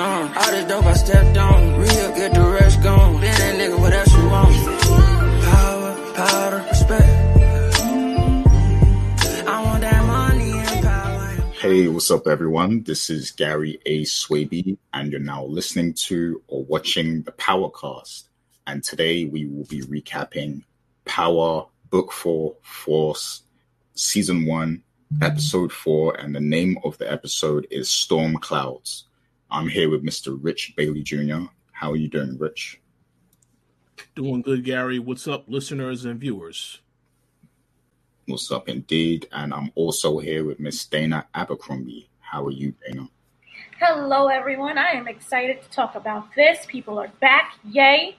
All dope I stepped on. Real get the rest gone. That nigga, what else you want? Power, respect. I want that money and power. Hey, what's up, everyone? This is Gary A. Swaby, and you're now listening to watching the Powercast. And today we will be recapping Power Book 4 Force Season 1, Episode 4, and the name of the episode is Storm Clouds. I'm here with Mr. Rich Bailey Jr. How are you doing, Rich? Doing good, Gary. What's up, listeners and viewers? What's up, indeed? And I'm also here with Miss Dana Abercrombie. How are you, Dana? Hello, everyone. I am excited to talk about this. People are back. Yay.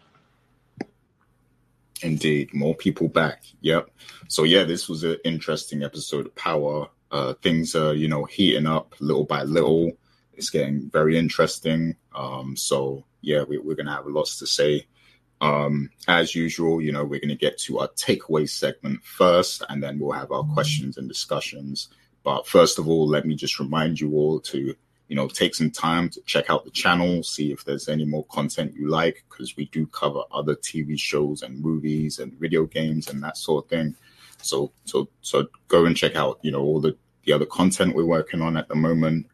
Indeed, more people back. Yep. So yeah, this was an interesting episode of Power. Uh, things are, you know, heating up little by little. It's getting very interesting. Um, so yeah, we, we're gonna have lots to say. Um, as usual, you know, we're gonna get to our takeaway segment first, and then we'll have our questions and discussions. But first of all, let me just remind you all to, you know, take some time to check out the channel, see if there's any more content you like, because we do cover other TV shows and movies and video games and that sort of thing. So, so, so go and check out, you know, all the the other content we're working on at the moment.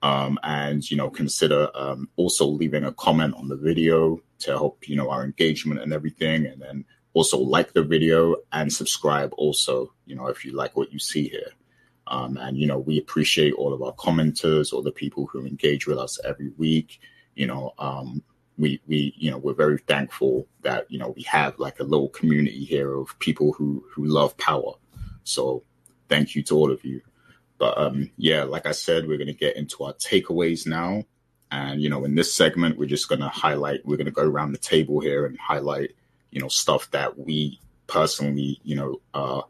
Um, and you know consider um, also leaving a comment on the video to help you know our engagement and everything. And then also like the video and subscribe also you know if you like what you see here um, and you know we appreciate all of our commenters all the people who engage with us every week. You know um, we we you know we're very thankful that you know we have like a little community here of people who who love power. So thank you to all of you. But um, yeah, like I said, we're going to get into our takeaways now. And, you know, in this segment, we're just going to highlight, we're going to go around the table here and highlight, you know, stuff that we personally, you know, uh,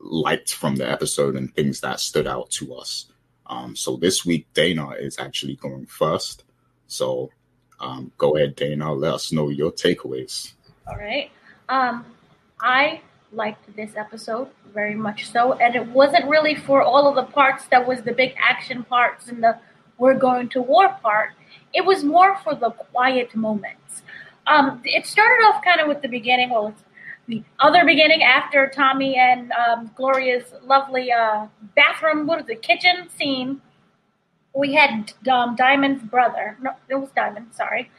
liked from the episode and things that stood out to us. Um, so this week, Dana is actually going first. So um, go ahead, Dana, let us know your takeaways. All right. Um, I liked this episode very much so, and it wasn't really for all of the parts that was the big action parts and the we're going to war part. It was more for the quiet moments. Um, it started off kind of with the beginning. Well, it's the other beginning after Tommy and um, Gloria's lovely uh, bathroom, what is it, kitchen scene. We had um, Diamond's brother. No, it was Diamond. Sorry.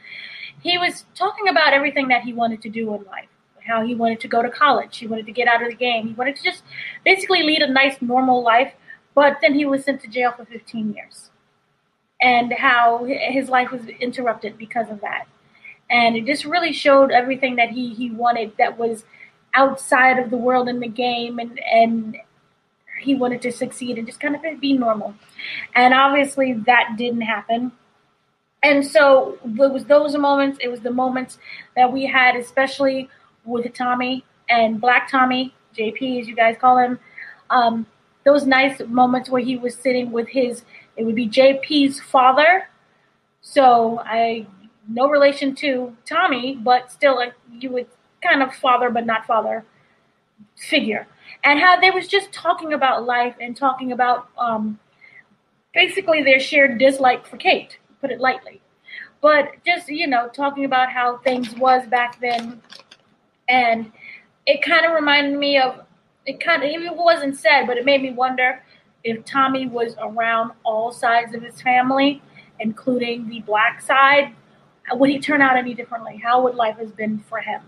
He was talking about everything that he wanted to do in life how he wanted to go to college. He wanted to get out of the game. He wanted to just basically lead a nice, normal life. But then he was sent to jail for 15 years. And how his life was interrupted because of that. And it just really showed everything that he, he wanted that was outside of the world in the game. And, and he wanted to succeed and just kind of be normal. And obviously that didn't happen. And so it was those moments, it was the moments that we had, especially with Tommy and Black Tommy, JP as you guys call him. Um, those nice moments where he was sitting with his, it would be JP's father. So I, no relation to Tommy, but still like you would kind of father but not father figure. And how they was just talking about life and talking about um, basically their shared dislike for Kate, put it lightly. But just, you know, talking about how things was back then and it kind of reminded me of it kind of it wasn't said but it made me wonder if tommy was around all sides of his family including the black side would he turn out any differently how would life have been for him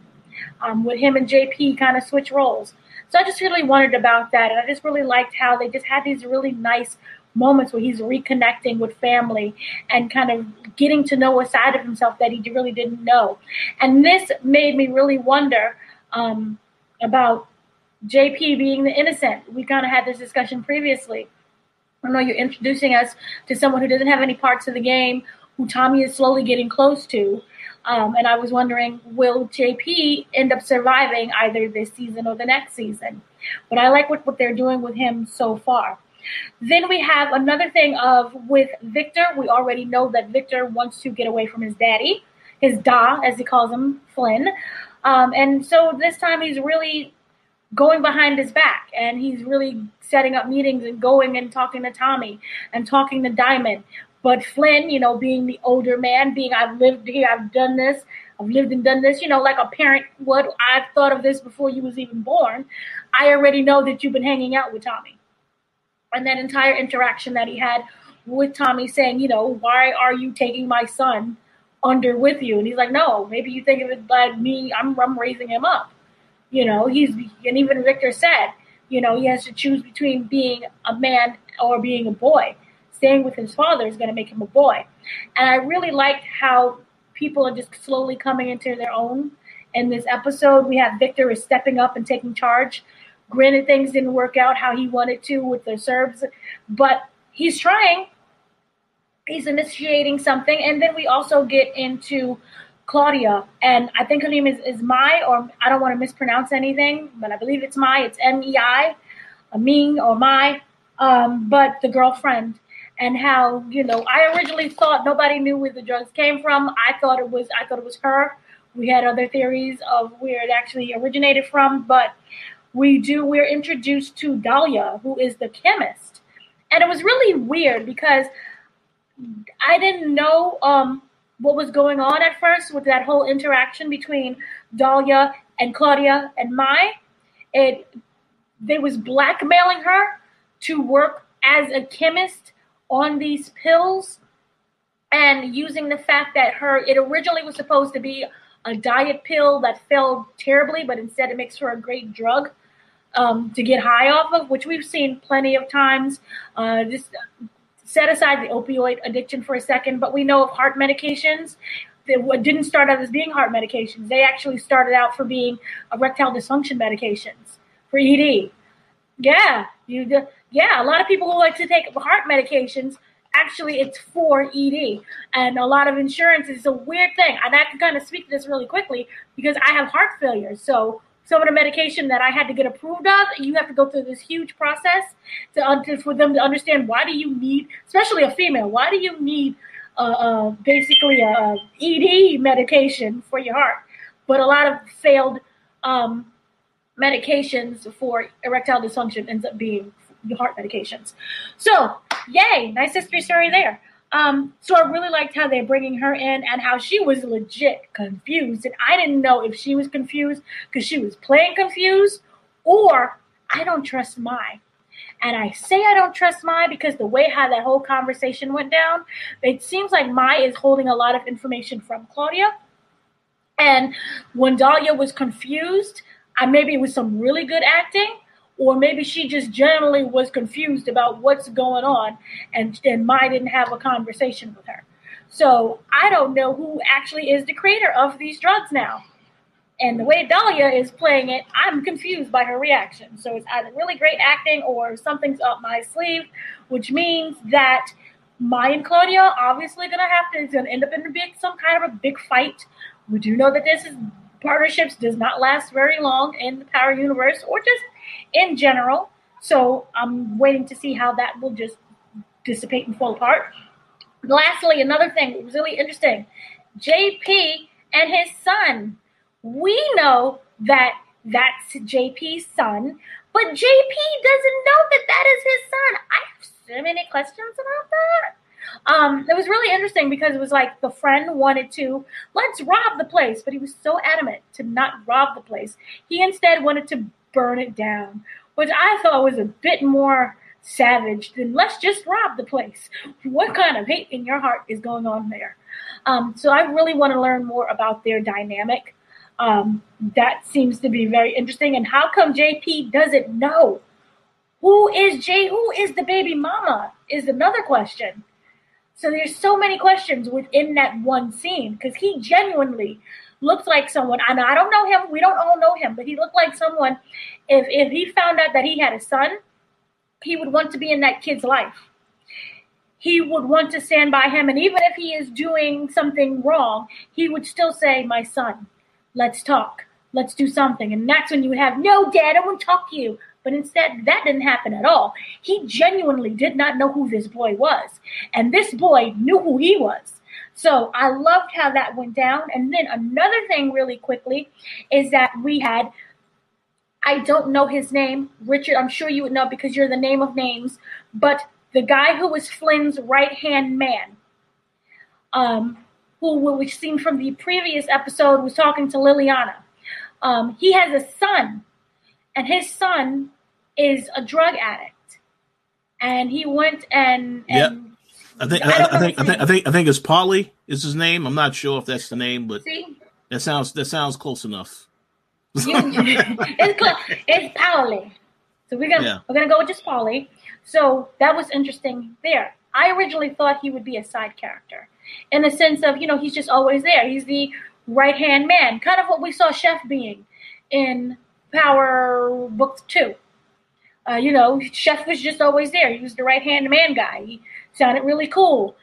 um, would him and jp kind of switch roles so i just really wondered about that and i just really liked how they just had these really nice moments where he's reconnecting with family and kind of getting to know a side of himself that he really didn't know. And this made me really wonder um, about JP being the innocent. We kind of had this discussion previously. I know you're introducing us to someone who doesn't have any parts of the game, who Tommy is slowly getting close to. Um, and I was wondering, will JP end up surviving either this season or the next season? But I like what, what they're doing with him so far. Then we have another thing of with Victor, we already know that Victor wants to get away from his daddy his Da, as he calls him, Flynn. Um, and so this time he's really going behind his back and he's really setting up meetings and going and talking to Tommy and talking to Diamond. But Flynn, you know, being the older man, being I've lived here, I've done this, I've lived and done this, you know, like a parent would. I've thought of this before you was even born. I already know that you've been hanging out with Tommy. And that entire interaction that he had with Tommy saying, you know, why are you taking my son under with you? And he's like, no, maybe you think of it like me, I'm, I'm raising him up. You know, he's, and even Victor said, you know, he has to choose between being a man or being a boy. Staying with his father is going to make him a boy. And I really liked how people are just slowly coming into their own. In this episode, we have Victor is stepping up and taking charge. Granted, things didn't work out how he wanted to with the Serbs, but he's trying. He's initiating something. And then we also get into Claudia, and I think her name is, is Mai, or I don't want to mispronounce anything, but I believe it's Mai. It's M E I, Ming or Mai, um, but the girlfriend, and how you know I originally thought nobody knew where the drugs came from. I thought it was I thought it was her. We had other theories of where it actually originated from, but we do we're introduced to Dahlia, who is the chemist, and it was really weird because I didn't know. Um, what was going on at first with that whole interaction between Dahlia and Claudia and Mai. It they was blackmailing her to work as a chemist on these pills and using the fact that her it originally was supposed to be a diet pill that failed terribly, but instead it makes her a great drug um, to get high off of, which we've seen plenty of times. Uh, just set aside the opioid addiction for a second, but we know of heart medications that didn't start out as being heart medications. They actually started out for being erectile dysfunction medications for ED. Yeah, you yeah, a lot of people who like to take heart medications actually it's for ED. And a lot of insurance is a weird thing. And I can kind of speak to this really quickly because I have heart failure. So some of the medication that I had to get approved of, you have to go through this huge process to, for them to understand why do you need, especially a female, why do you need uh, uh, basically a ED medication for your heart? But a lot of failed um, medications for erectile dysfunction ends up being heart medications. So, yay, nice history story there. Um, so I really liked how they're bringing her in and how she was legit confused. And I didn't know if she was confused because she was playing confused or I don't trust Mai. And I say I don't trust Mai because the way how that whole conversation went down, it seems like Mai is holding a lot of information from Claudia. And when Dahlia was confused, I maybe it was some really good acting, or maybe she just generally was confused about what's going on and, and Mai didn't have a conversation with her. So I don't know who actually is the creator of these drugs now. And the way Dahlia is playing it, I'm confused by her reaction. So it's either really great acting or something's up my sleeve, which means that Mai and Claudia obviously gonna have to it's gonna end up in a big some kind of a big fight. We do know that this is partnerships does not last very long in the Power universe or just in general. So I'm waiting to see how that will just dissipate and fall apart. Lastly, another thing was really interesting JP and his son. We know that that's JP's son, but JP doesn't know that that is his son. I have so many questions about that. Um, it was really interesting because it was like the friend wanted to let's rob the place, but he was so adamant to not rob the place. He instead wanted to burn it down, which I thought was a bit more savage than let's just rob the place. What kind of hate in your heart is going on there? Um, so I really want to learn more about their dynamic. Um, that seems to be very interesting. And how come JP doesn't know? Who is J? Who is the baby mama? Is another question. So there's so many questions within that one scene because he genuinely looks like someone. And I don't know him. We don't all know him, but he looked like someone. If if he found out that he had a son, he would want to be in that kid's life. He would want to stand by him, and even if he is doing something wrong, he would still say, "My son, let's talk, let's do something." And that's when you would have, "No, Dad, I won't talk to you." But instead, that didn't happen at all. He genuinely did not know who this boy was. And this boy knew who he was. So I loved how that went down. And then another thing, really quickly, is that we had. I don't know his name, Richard. I'm sure you would know because you're the name of names. But the guy who was Flynn's right hand man, um, who we've seen from the previous episode, was talking to Liliana. Um, he has a son, and his son is a drug addict, and he went and, and Yep. I think I, don't I, think I think I think I think it's Polly is his name. I'm not sure if that's the name, but See, that sounds that sounds close enough. It's cl- it's Pauli. So we're gonna Yeah. we're gonna go with just Polly. So that was interesting there. I originally thought he would be a side character, in the sense of you know he's just always there. He's the right hand man, kind of what we saw Chef being in Power Book Two. Uh, you know, Chef was just always there. He was the right hand man guy. He sounded really cool,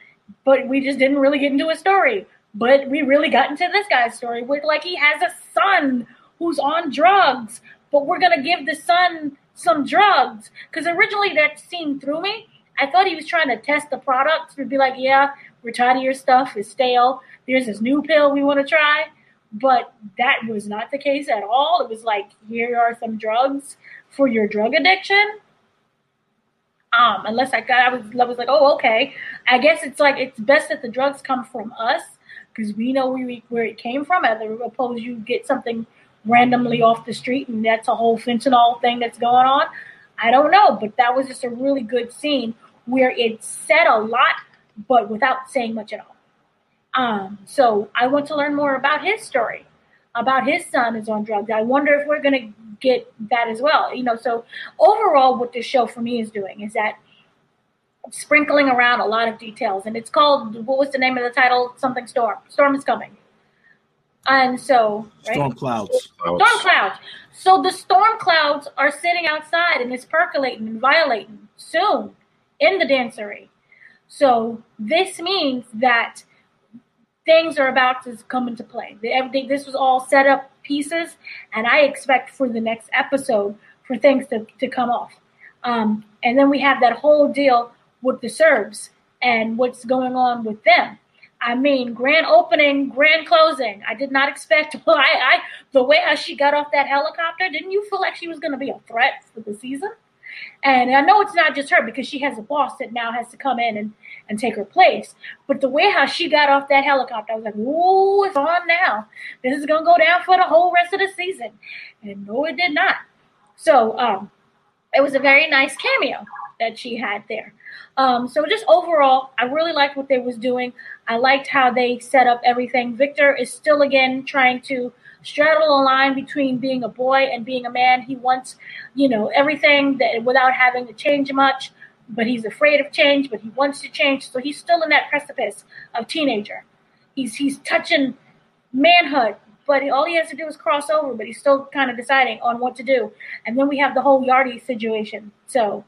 but we just didn't really get into a story. But we really got into this guy's story with like he has a son who's on drugs, but we're gonna give the son some drugs. Because originally that scene threw me. I thought he was trying to test the product to be like, yeah, we're tired of your stuff, it's stale. There's this new pill we want to try. But that was not the case at all. It was like, here are some drugs for your drug addiction. Um, unless I got, I was, I was like, oh, okay. I guess it's like it's best that the drugs come from us because we know where, we, where it came from. As opposed you get something randomly off the street and that's a whole fentanyl thing that's going on. I don't know, but that was just a really good scene where it said a lot, but without saying much at all. Um, so I want to learn more about his story, about his son is on drugs. I wonder if we're going to get that as well. You know, so overall, what this show for me is doing is that sprinkling around a lot of details, and it's called what was the name of the title? Something storm. Storm is coming. And so, right? Storm clouds. Clouds. Storm clouds. So the storm clouds are sitting outside and it's percolating and violating soon in the dancery. So this means that things are about to come into play. The- Everything this was all set up pieces, and I expect for the next episode for things to, to come off. Um, and then we have that whole deal with the Serbs and what's going on with them. I mean, grand opening, grand closing. I did not expect. I, I the way she got off that helicopter. Didn't you feel like she was going to be a threat for the season? And I know it's not just her because she has a boss that now has to come in and, and take her place. But the way how she got off that helicopter, I was like, "Whoa, it's on now. This is going to go down for the whole rest of the season." And no, it did not. So um, it was a very nice cameo that she had there. Um, so just overall, I really liked what they was doing. I liked how they set up everything. Victor is still again trying to straddle a line between being a boy and being a man. He wants, you know, everything that without having to change much, but he's afraid of change, but he wants to change. So he's still in that precipice of teenager. He's he's touching manhood, but all he has to do is cross over, but he's still kind of deciding on what to do. And then we have the whole Yardie situation. So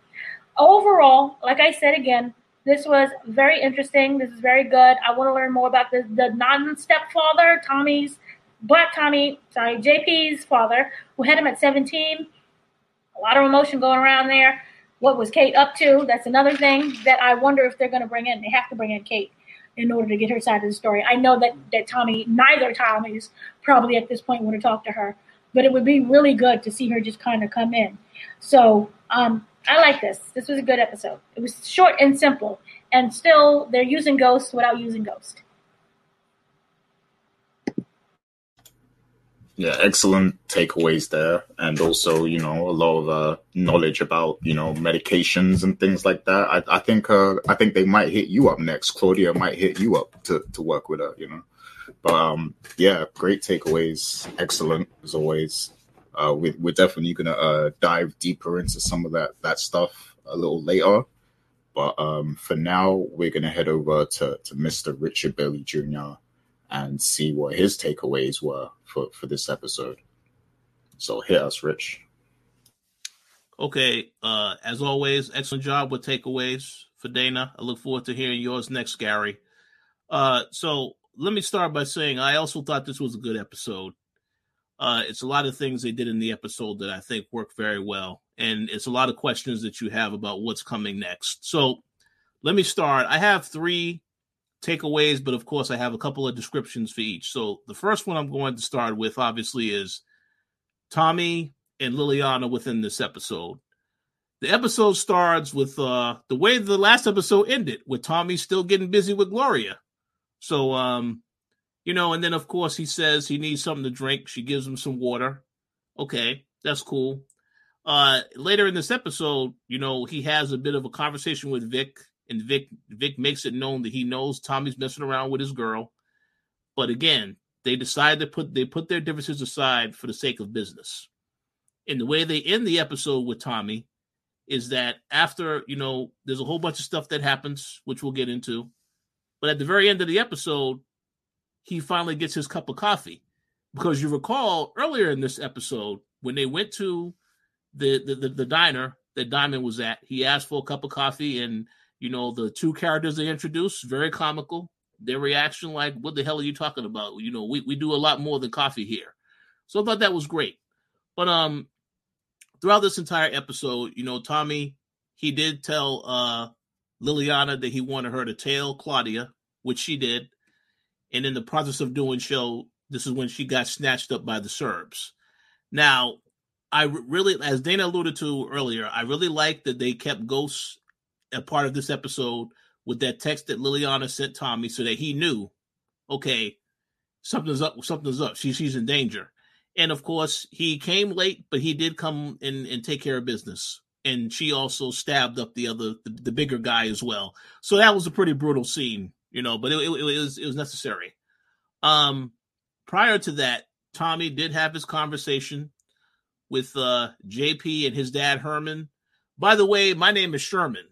overall, like I said again, this was very interesting. This is very good. I want to learn more about the, the non stepfather, Tommy's, Black Tommy, sorry, JP's father, who had him at 17. A lot of emotion going around there. What was Kate up to? That's another thing that I wonder if they're going to bring in. They have to bring in Kate in order to get her side of the story. I know that, that Tommy, neither Tommy's probably at this point want to talk to her, but it would be really good to see her just kind of come in. So, um, I like this. This was a good episode. It was short and simple, and still they're using Ghost without using Ghost. Yeah, excellent takeaways there, and also you know a lot of uh, knowledge about you know medications and things like that. I, I think uh, I think they might hit you up next. Claudia might hit you up to to work with her. You know, but um, yeah, great takeaways, excellent as always. Uh, we, we're definitely gonna uh, dive deeper into some of that that stuff a little later. But um, for now, we're gonna head over to to Mr. Richard Bailey Jr. and see what his takeaways were for, for this episode. So hit us, Rich. Okay. Uh, as always, excellent job with takeaways for Dana. I look forward to hearing yours next, Gary. Uh, so let me start by saying I also thought this was a good episode. Uh, it's a lot of things they did in the episode that I think work very well, and it's a lot of questions that you have about what's coming next. So let me start. I have three takeaways, but of course, I have a couple of descriptions for each. So the first one I'm going to start with, obviously, is Tommy and Liliana within this episode. The episode starts with uh, the way the last episode ended, with Tommy still getting busy with Gloria. So, um, you know, and then of course he says he needs something to drink. She gives him some water. Okay, that's cool. Uh, later in this episode, you know, he has a bit of a conversation with Vic, and Vic Vic makes it known that he knows Tommy's messing around with his girl. But again, they decide to put they put their differences aside for the sake of business. And the way they end the episode with Tommy is that after, you know, there's a whole bunch of stuff that happens, which we'll get into. But at the very end of the episode, he finally gets his cup of coffee. Because you recall earlier in this episode, when they went to the, the, the, the diner that Diamond was at, he asked for a cup of coffee, and you know, the two characters they introduced, very comical. Their reaction, like, what the hell are you talking about? You know, we, we do a lot more than coffee here. So I thought that was great. But um throughout this entire episode, you know, Tommy, he did tell uh Liliana that he wanted her to tell Claudia, which she did. And in the process of doing show, this is when she got snatched up by the Serbs. Now, I really, as Dana alluded to earlier, I really like that they kept Ghosts a part of this episode with that text that Liliana sent Tommy so that he knew, okay, something's up, something's up. She, she's in danger. And of course, he came late, but he did come and, and take care of business. And she also stabbed up the other, the, the bigger guy as well. So that was a pretty brutal scene, you know, but it, it, it was it was necessary. Um, prior to that, Tommy did have his conversation with uh, JP and his dad Herman. By the way, my name is Sherman.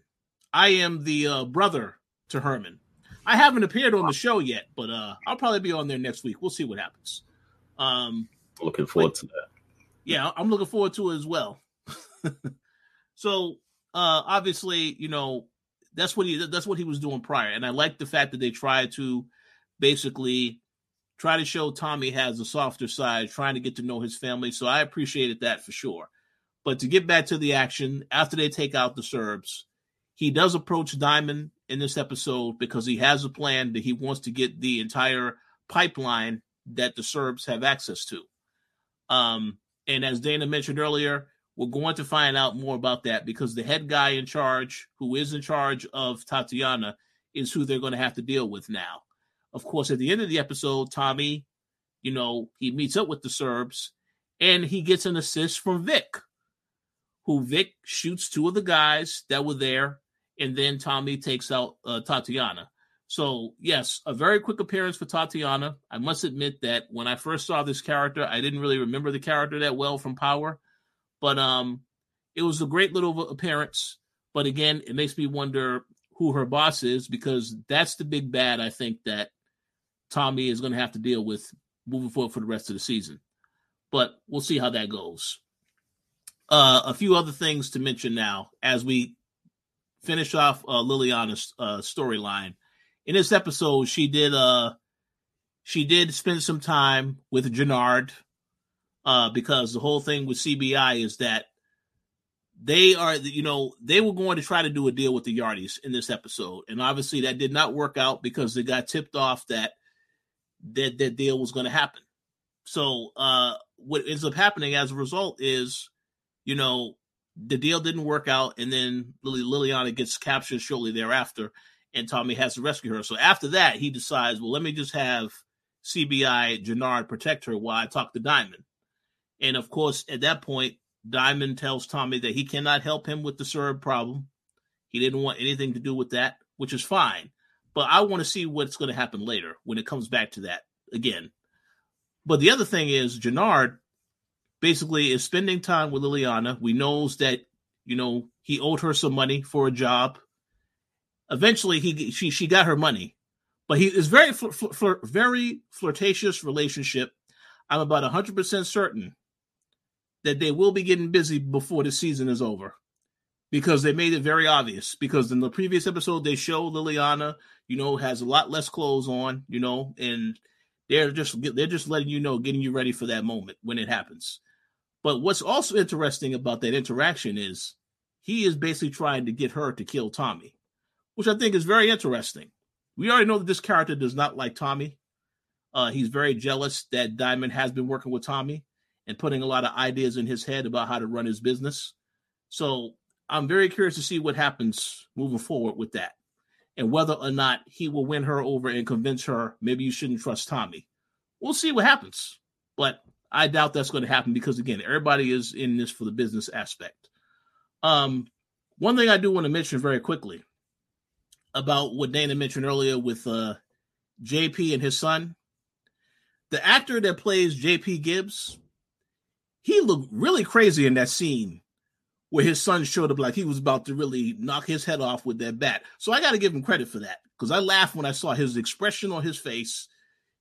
I am the uh, brother to Herman. I haven't appeared on the show yet, but uh, I'll probably be on there next week. We'll see what happens. Um, looking forward to that. Yeah, I'm looking forward to it as well. so uh obviously, you know, that's what he that's what he was doing prior. And I like the fact that they tried to basically try to show Tommy has a softer side, trying to get to know his family. So I appreciated that for sure. But to get back to the action, after they take out the Serbs, he does approach Diamond in this episode because he has a plan that he wants to get the entire pipeline that the Serbs have access to. Um, and as Dana mentioned earlier, we're going to find out more about that because the head guy in charge, who is in charge of Tatiana, is who they're going to have to deal with now. Of course, at the end of the episode, Tommy, you know, he meets up with the Serbs and he gets an assist from Vic, who Vic shoots two of the guys that were there, and then Tommy takes out uh, Tatiana. So, yes, a very quick appearance for Tatiana. I must admit that when I first saw this character, I didn't really remember the character that well from Power, but um, it was a great little appearance. But again, it makes me wonder who her boss is because that's the big bad I think that Tommy is going to have to deal with moving forward for the rest of the season. But we'll see how that goes. Uh, a few other things to mention now as we finish off uh, Liliana's uh, storyline in this episode, she did uh she did spend some time with Jenard, uh, because the whole thing with CBI is that they are, you know, they were going to try to do a deal with the Yardies in this episode, and obviously that did not work out because they got tipped off that that that deal was going to happen. So, uh, what ends up happening as a result is, you know, the deal didn't work out, and then Lily Liliana gets captured shortly thereafter, and Tommy has to rescue her. So after that, he decides, well, let me just have CBI Jenard protect her while I talk to Diamond. And of course, at that point, Diamond tells Tommy that he cannot help him with the Serb problem. He didn't want anything to do with that, which is fine. But I want to see what's going to happen later when it comes back to that again. But the other thing is, Jenard basically is spending time with Liliana. We knows that you know he owed her some money for a job eventually he she she got her money, but he is very fl- fl- very flirtatious relationship. I'm about hundred percent certain that they will be getting busy before the season is over because they made it very obvious. Because in the previous episode, they show Liliana, you know, has a lot less clothes on, you know, and they're just they're just letting you know, getting you ready for that moment when it happens. But what's also interesting about that interaction is he is basically trying to get her to kill Tommy which I think is very interesting We already know that this character does not like Tommy. Uh, he's very jealous that Diamond has been working with Tommy and putting a lot of ideas in his head about how to run his business. So I'm very curious to see what happens moving forward with that and whether or not he will win her over and convince her maybe you shouldn't trust Tommy. We'll see what happens. But I doubt that's going to happen because again, everybody is in this for the business aspect. Um, one thing I do want to mention very quickly about what Dana mentioned earlier with uh, JP and his son. The actor that plays JP Gibbs, he looked really crazy in that scene where his son showed up like he was about to really knock his head off with that bat. So I got to give him credit for that because I laughed when I saw his expression on his face,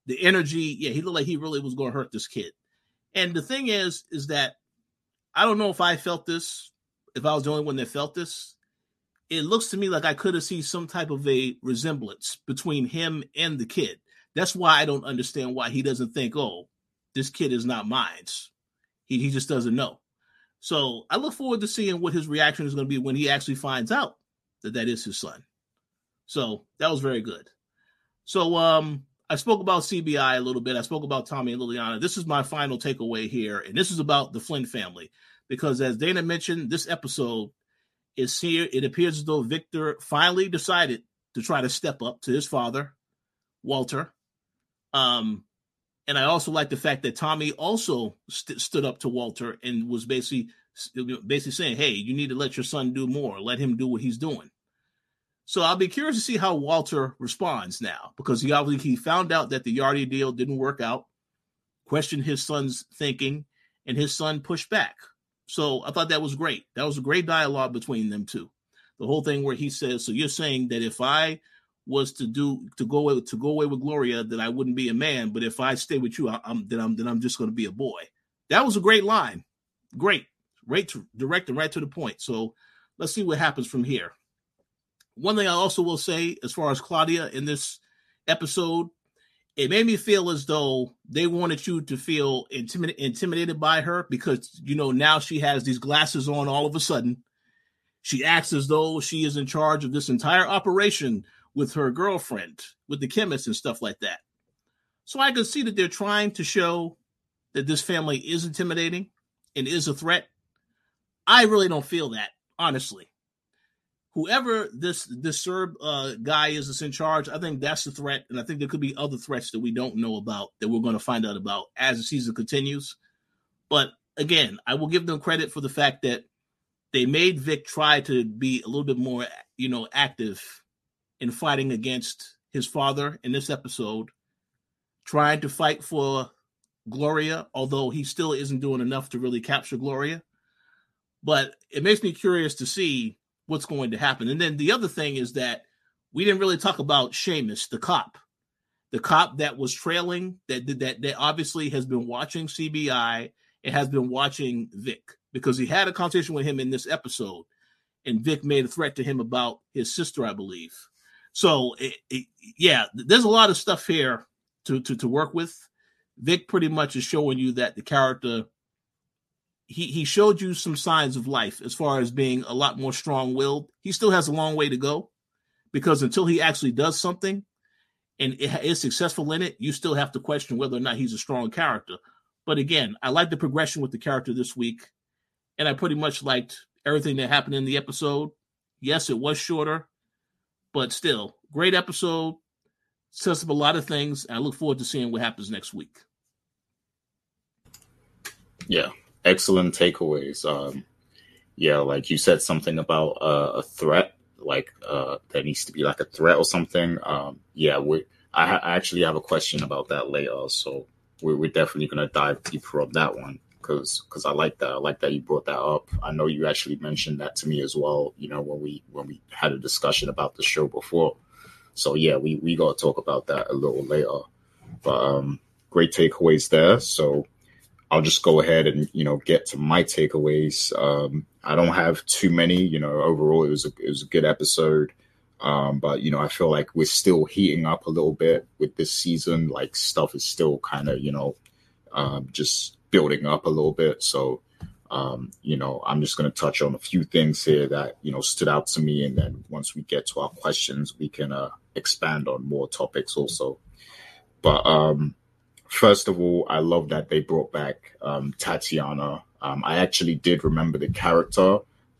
the energy. Yeah, he looked like he really was going to hurt this kid. And the thing is, is that I don't know if I felt this, if I was the only one that felt this. It looks to me like I could have seen some type of a resemblance between him and the kid. That's why I don't understand why he doesn't think, oh, this kid is not mine. He, he just doesn't know. So I look forward to seeing what his reaction is going to be when he actually finds out that that is his son. So that was very good. So um, I spoke about CBI a little bit. I spoke about Tommy and Liliana. This is my final takeaway here, and this is about the Flynn family because, as Dana mentioned, this episode is here. It appears as though Victor finally decided to try to step up to his father, Walter. Um, and I also like the fact that Tommy also st- stood up to Walter and was basically basically saying, "Hey, you need to let your son do more. Let him do what he's doing." So I'll be curious to see how Walter responds now because he obviously he found out that the Yardie deal didn't work out, questioned his son's thinking, and his son pushed back. So I thought that was great. That was a great dialogue between them two. The whole thing where he says, "So you're saying that if I was to do to go away to go away with Gloria, that I wouldn't be a man. But if I stay with you, I, am then I'm then I'm just going to be a boy. That was a great line, great, great, direct and right to the point. So let's see what happens from here. One thing I also will say, as far as Claudia in this episode, it made me feel as though they wanted you to feel intimidated intimidated by her because you know now she has these glasses on all of a sudden. She acts as though she is in charge of this entire operation with her girlfriend, with the chemist and stuff like that. So I can see that they're trying to show that this family is intimidating and is a threat. I really don't feel that, honestly. Whoever this this Serb uh, guy is that's in charge, I think that's the threat, and I think there could be other threats that we don't know about that we're going to find out about as the season continues. But again, I will give them credit for the fact that they made Vic try to be a little bit more, you know, active in fighting against his father in this episode, trying to fight for Gloria, although he still isn't doing enough to really capture Gloria. But it makes me curious to see what's going to happen. And then the other thing is that we didn't really talk about Seamus, the cop, the cop that was trailing, that that that obviously has been watching CBI and has been watching Vic because he had a conversation with him in this episode, and Vic made a threat to him about his sister, I believe. So it, it, yeah, there's a lot of stuff here to, to to work with. Vic pretty much is showing you that the character he he showed you some signs of life as far as being a lot more strong-willed. He still has a long way to go because until he actually does something and is successful in it, you still have to question whether or not he's a strong character. But again, I like the progression with the character this week, and I pretty much liked everything that happened in the episode. Yes, it was shorter, but still, great episode. Says up a lot of things. I look forward to seeing what happens next week. Yeah, excellent takeaways. Um, yeah, like you said something about uh, a threat, like uh, there needs to be like a threat or something. Um, yeah, we. I, I actually have a question about that later, so we're, we're definitely gonna dive deeper on that one because because I like that. I like that you brought that up. I know you actually mentioned that to me as well. You know when we when we had a discussion about the show before. So yeah, we we got to talk about that a little later. But um, great takeaways there. So I'll just go ahead and you know get to my takeaways. Um, I don't have too many. You know, overall it was a it was a good episode. Um, but you know, I feel like we're still heating up a little bit with this season. Like stuff is still kind of you know um, just building up a little bit. So Um, you know, I'm just going to touch on a few things here that you know stood out to me, and then once we get to our questions, we can uh, expand on more topics also. But um, first of all, I love that they brought back um, Tatiana. Um, I actually did remember the character,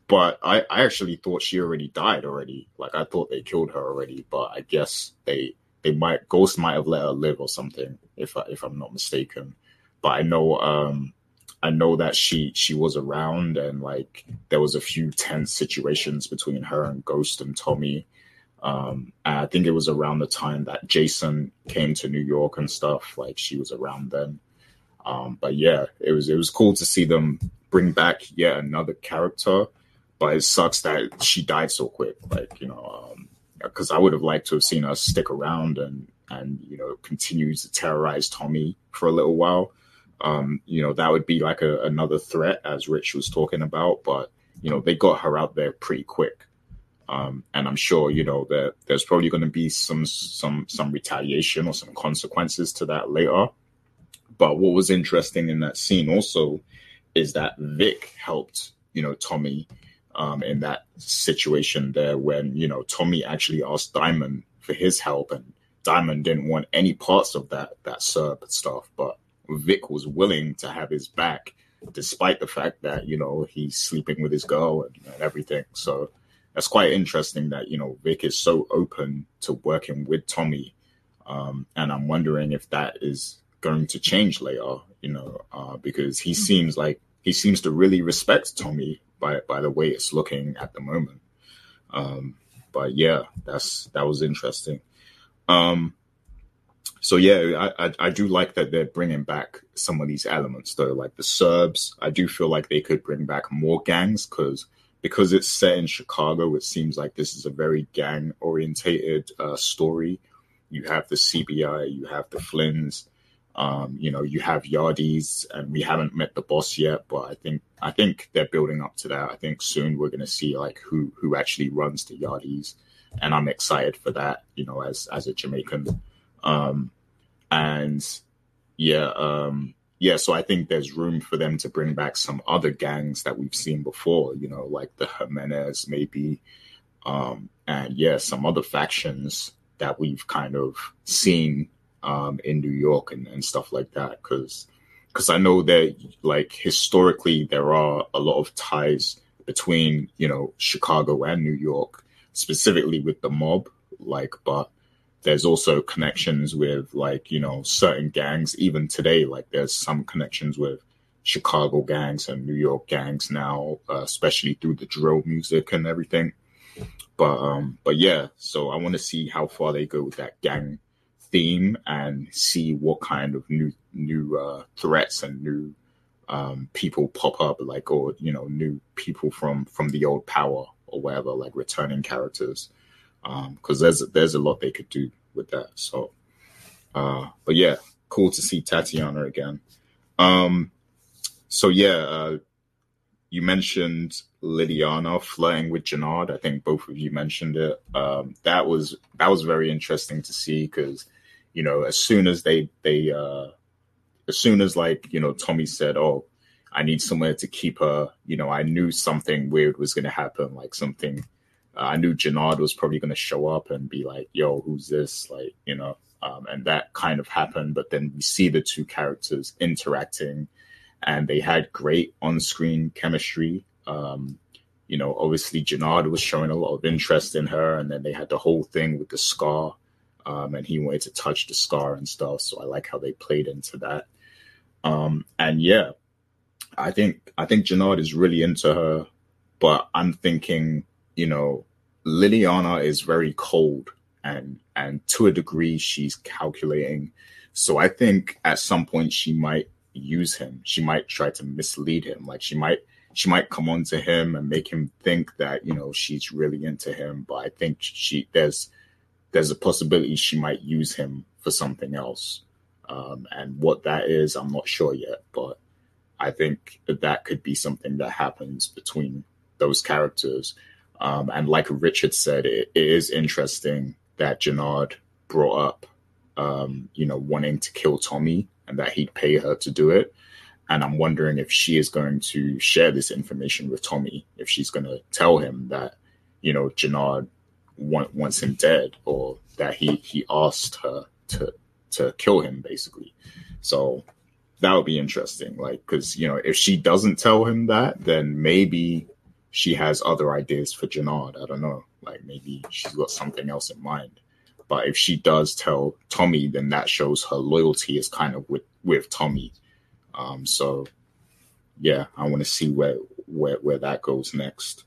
but I, I actually thought she already died already. Like I thought they killed her already, but I guess they they might Ghost might have let her live or something, if I, if I'm not mistaken. But I know um, I know that she she was around and like there was a few tense situations between her and Ghost and Tommy. Um, I think it was around the time that Jason came to New York and stuff. Like she was around then. Um, but yeah, it was it was cool to see them bring back yet another character. But it sucks that she died so quick. Like you know, because um, I would have liked to have seen her stick around and and you know continue to terrorize Tommy for a little while. Um, you know that would be like a, another threat, as Rich was talking about. But you know they got her out there pretty quick. Um, and I'm sure you know that there's probably going to be some some some retaliation or some consequences to that later. But what was interesting in that scene also is that Vic helped you know Tommy um, in that situation there when you know Tommy actually asked Diamond for his help and Diamond didn't want any parts of that that SERB stuff, but Vic was willing to have his back despite the fact that you know he's sleeping with his girl and, and everything. So that's quite interesting that you know Vic is so open to working with Tommy, um, and I'm wondering if that is going to change later. You know, uh, because he mm-hmm. seems like he seems to really respect Tommy by by the way it's looking at the moment. Um, but yeah, that's that was interesting. Um, so yeah, I, I, I do like that they're bringing back some of these elements though, like the SERBs. I do feel like they could bring back more gangs because because it's set in Chicago, it seems like this is a very gang orientated uh, story. You have the CBI, you have the Flynns, um, you know, you have Yardies, and we haven't met the boss yet, but I think I think they're building up to that. I think soon we're going to see like who who actually runs the Yardies, and I'm excited for that. You know, as as a Jamaican, um, and yeah, um, yeah, so I think there's room for them to bring back some other gangs that we've seen before, you know, like the Jimenez maybe, um, and yeah, some other factions that we've kind of seen um, in New York and, and stuff like that. Because because I know that like historically there are a lot of ties between you know Chicago and New York, specifically with the mob. Like, but there's also connections with like you know certain gangs. Even today like there's some connections with chicago gangs and new york gangs now uh, especially through the drill music and everything. But um but yeah so i want to see how far they go with that gang theme and see what kind of new new uh, threats and new um, people pop up like or you know new people from from the old power or whatever like returning characters because um, there's there's a lot they could do with that. So, uh, but yeah, cool to see Tatiana again. Um, so yeah, uh, you mentioned Liliana flirting with Jenard. I think both of you mentioned it. Um, that was that was very interesting to see because you know as soon as they they uh, as soon as like you know Tommy said, "Oh, I need somewhere to keep her," you know, I knew something weird was going to happen, like something uh, I knew Jenard was probably going to show up and be like, "Yo, who's this?" Like, you know, um, and that kind of happened. But then we see the two characters interacting, and they had great on-screen chemistry. Um, you know, obviously Jenard was showing a lot of interest in her, and then they had the whole thing with the scar, um, and he wanted to touch the scar and stuff. So I like how they played into that. Um, and yeah, I think I think Jenard is really into her, but I'm thinking you know, Liliana is very cold and and to a degree she's calculating. So I think at some point she might use him. She might try to mislead him. Like she might she might come on to him and make him think that, you know, she's really into him. But I think she there's there's a possibility she might use him for something else. Um, and what that is, I'm not sure yet. But I think that that could be something that happens between those characters. Um, and like Richard said, it, it is interesting that Jenard brought up, um, you know, wanting to kill Tommy and that he'd pay her to do it. and I'm wondering if she is going to share this information with Tommy, if she's going to tell him that, you know, Jenard want, wants him dead, or that he he asked her to to kill him, basically. So that would be interesting, like because you know if she doesn't tell him that, then maybe she has other ideas for Jenard. I don't know, like maybe she's got something else in mind. But if she does tell Tommy, then that shows her loyalty is kind of with with Tommy um, so yeah, I want to see where where where that goes next.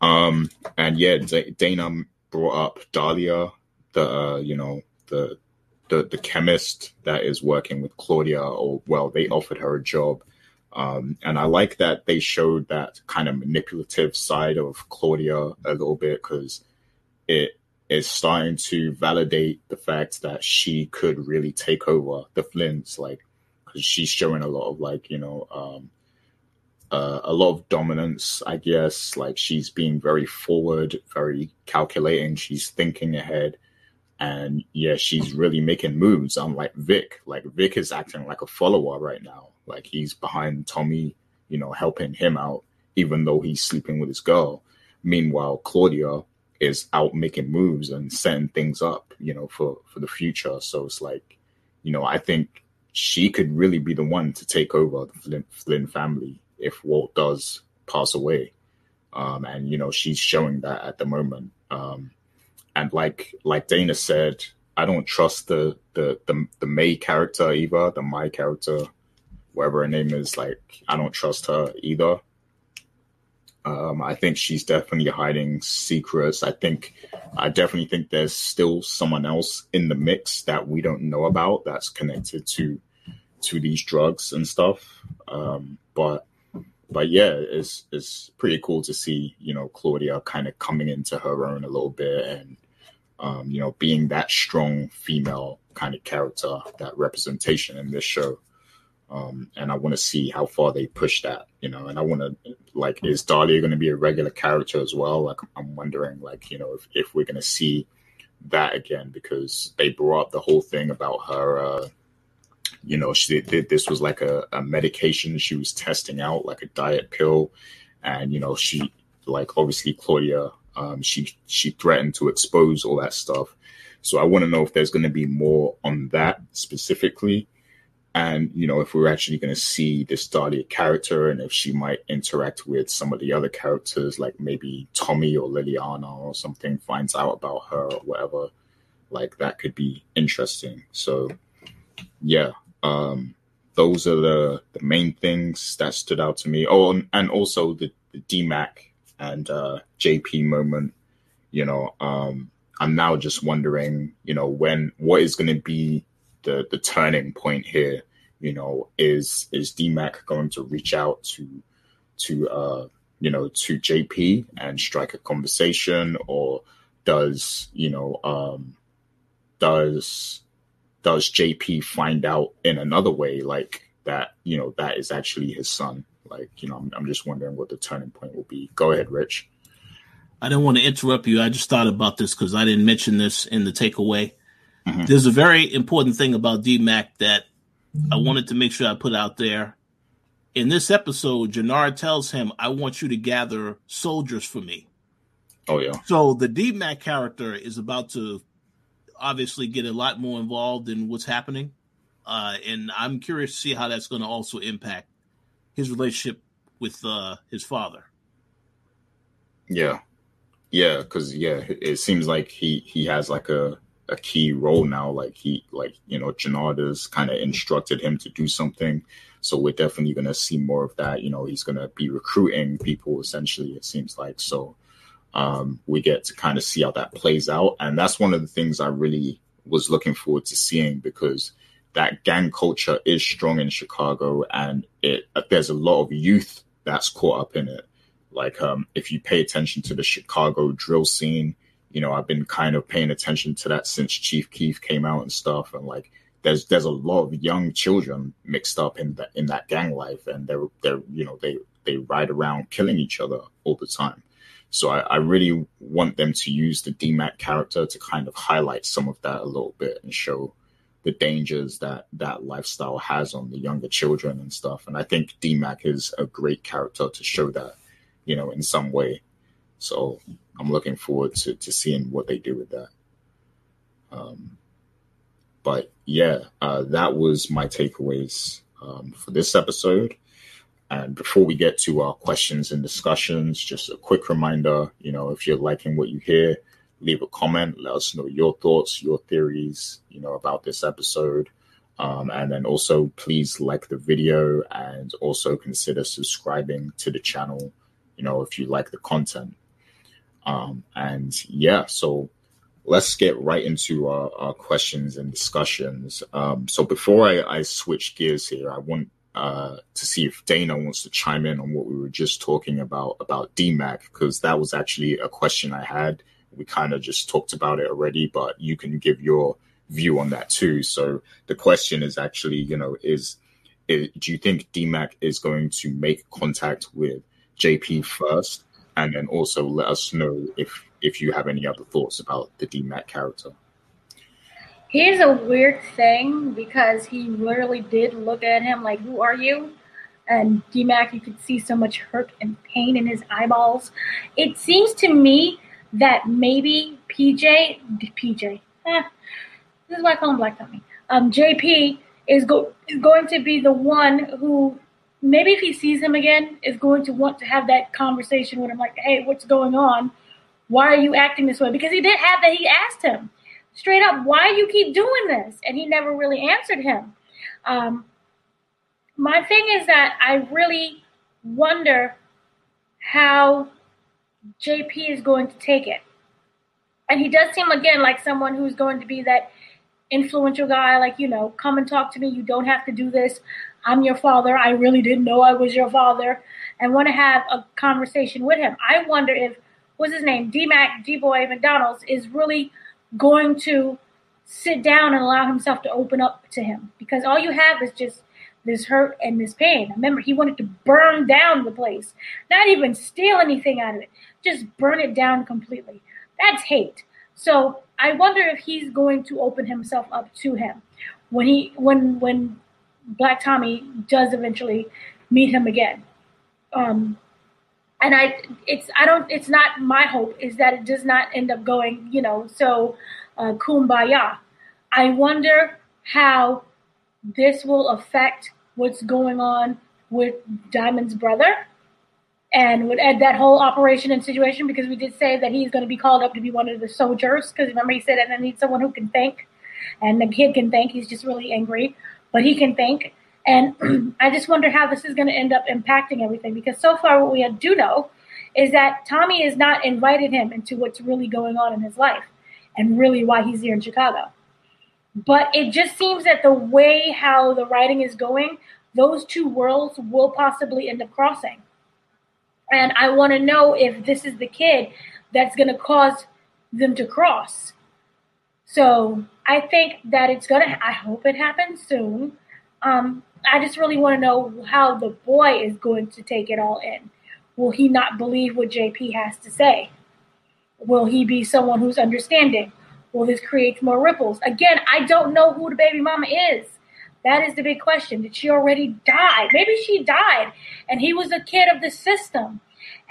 Um, and yeah, D- Dana brought up Dahlia, the uh, you know the the the chemist that is working with Claudia, or well, they offered her a job. Um, and I like that they showed that kind of manipulative side of Claudia a little bit because it is starting to validate the fact that she could really take over the Flynns, Like because she's showing a lot of like you know um, uh, a lot of dominance, I guess. Like she's being very forward, very calculating. She's thinking ahead, and yeah, she's really making moves. I'm like Vic, like Vic is acting like a follower right now. Like he's behind Tommy, you know, helping him out, even though he's sleeping with his girl. Meanwhile, Claudia is out making moves and setting things up, you know, for for the future. So it's like, you know, I think she could really be the one to take over the Flynn, Flynn family if Walt does pass away. Um, and you know she's showing that at the moment. Um, and like like Dana said, I don't trust the the the, the May character either, the Mai character, whatever her name is. Like I don't trust her either. Um, I think she's definitely hiding secrets. I think, I definitely think there's still someone else in the mix that we don't know about that's connected to to these drugs and stuff. Um, but but yeah, it's it's pretty cool to see you know Claudia kind of coming into her own a little bit and um, you know being that strong female kind of character, that representation in this show. Um, and I want to see how far they push that, you know. And I want to like, is Dahlia going to be a regular character as well? Like, I'm wondering, like, you know, if, if we're going to see that again because they brought the whole thing about her. Uh, you know, she this was like a, a medication she was testing out, like a diet pill, and you know, she like obviously Claudia, um, she she threatened to expose all that stuff. So I want to know if there's going to be more on that specifically and you know if we're actually going to see this Dahlia character and if she might interact with some of the other characters like maybe Tommy or Liliana or something finds out about her or whatever like that could be interesting. So yeah um those are the the main things that stood out to me. Oh and, and also the, the DMAC and uh JP moment you know um I'm now just wondering you know when what is going to be the the turning point here. You know, is is DMAC going to reach out to to uh, you know to JP and strike a conversation, or does you know um, does does JP find out in another way, like that you know that is actually his son? Like you know, I'm, I'm just wondering what the turning point will be. Go ahead, Rich. I didn't want to interrupt you. I just thought about this because I didn't mention this in the takeaway. Mm-hmm. There's a very important thing about DMAC that I wanted to make sure I put out there. In this episode, Jenard tells him, I want you to gather soldiers for me. Oh, yeah. So the DMAC character is about to obviously get a lot more involved in what's happening. Uh, and I'm curious to see how that's going to also impact his relationship with uh, his father. Yeah. Yeah, because yeah, it seems like he he has like a a key role now. Like he, like you know, Jenard kind of instructed him to do something. So we're definitely going to see more of that. You know, he's going to be recruiting people. Essentially, it seems like so. Um, we get to kind of see how that plays out, and that's one of the things I really was looking forward to seeing because that gang culture is strong in Chicago, and it there's a lot of youth that's caught up in it. Like um, if you pay attention to the Chicago drill scene, you know, I've been kind of paying attention to that since Chief Keef came out and stuff. And like, there's there's a lot of young children mixed up in that in that gang life, and they're they're you know they they ride around killing each other all the time. So I, I really want them to use the DMAC character to kind of highlight some of that a little bit and show the dangers that that lifestyle has on the younger children and stuff. And I think DMAC is a great character to show that, you know, in some way. So I'm looking forward to to seeing what they do with that. Um, but yeah, uh, that was my takeaways um, for this episode. And before we get to our questions and discussions, just a quick reminder, you know, if you're liking what you hear, leave a comment, let us know your thoughts, your theories, you know, about this episode. Um, and then also please like the video and also consider subscribing to the channel, you know, if you like the content. Um, and yeah, so let's get right into our, our questions and discussions. Um, so before I, I switch gears here, I want uh, to see if Dana wants to chime in on what we were just talking about about DMAC because that was actually a question I had. We kind of just talked about it already, but you can give your view on that too. So the question is actually, you know, is, is do you think DMAC is going to make contact with JP first, and then also let us know if if you have any other thoughts about the DMAC character? Here's a weird thing because he literally did look at him like, "Who are you?" And DMAC, you could see so much hurt and pain in his eyeballs. It seems to me that maybe PJ, PJ, eh, this is why I call him Black Tommy. Um, JP is go is going to be the one who maybe if he sees him again is going to want to have that conversation with him, like, "Hey, what's going on? Why are you acting this way?" Because he did have that. He asked him straight up, why you keep doing this? And he never really answered him. Um, my thing is that I really wonder how JP is going to take it. And he does seem, again, like someone who's going to be that influential guy, like, you know, come and talk to me. You don't have to do this. I'm your father. I really didn't know I was your father. And want to have a conversation with him. I wonder if, what's his name? D Mac, D Boy McDonald's is really going to sit down and allow himself to open up to him because all you have is just this hurt and this pain. Remember, he wanted to burn down the place, not even steal anything out of it, just burn it down completely. That's hate. So I wonder if he's going to open himself up to him when he when when Black Tommy does eventually meet him again. Um, and I it's I don't it's not my hope is that it does not end up going you know so uh, kumbaya. I wonder how this will affect what's going on with Diamond's brother and with Ed, that whole operation and situation because we did say that he's going to be called up to be one of the soldiers because remember he said that I need someone who can think and the kid can think he's just really angry but he can think and I just wonder how this is going to end up impacting everything because so far what we do know is that Tommy has not invited him into what's really going on in his life and really why he's here in Chicago. But it just seems that the way how the writing is going, those two worlds will possibly end up crossing. And I want to know if this is the kid that's going to cause them to cross. So I think that it's to, I hope it happens soon. Um, I just really want to know how the boy is going to take it all in. Will he not believe what JP has to say? Will he be someone who's understanding? Will this create more ripples? Again, I don't know who the baby mama is. That is the big question. Did she already die? Maybe she died and he was a kid of the system.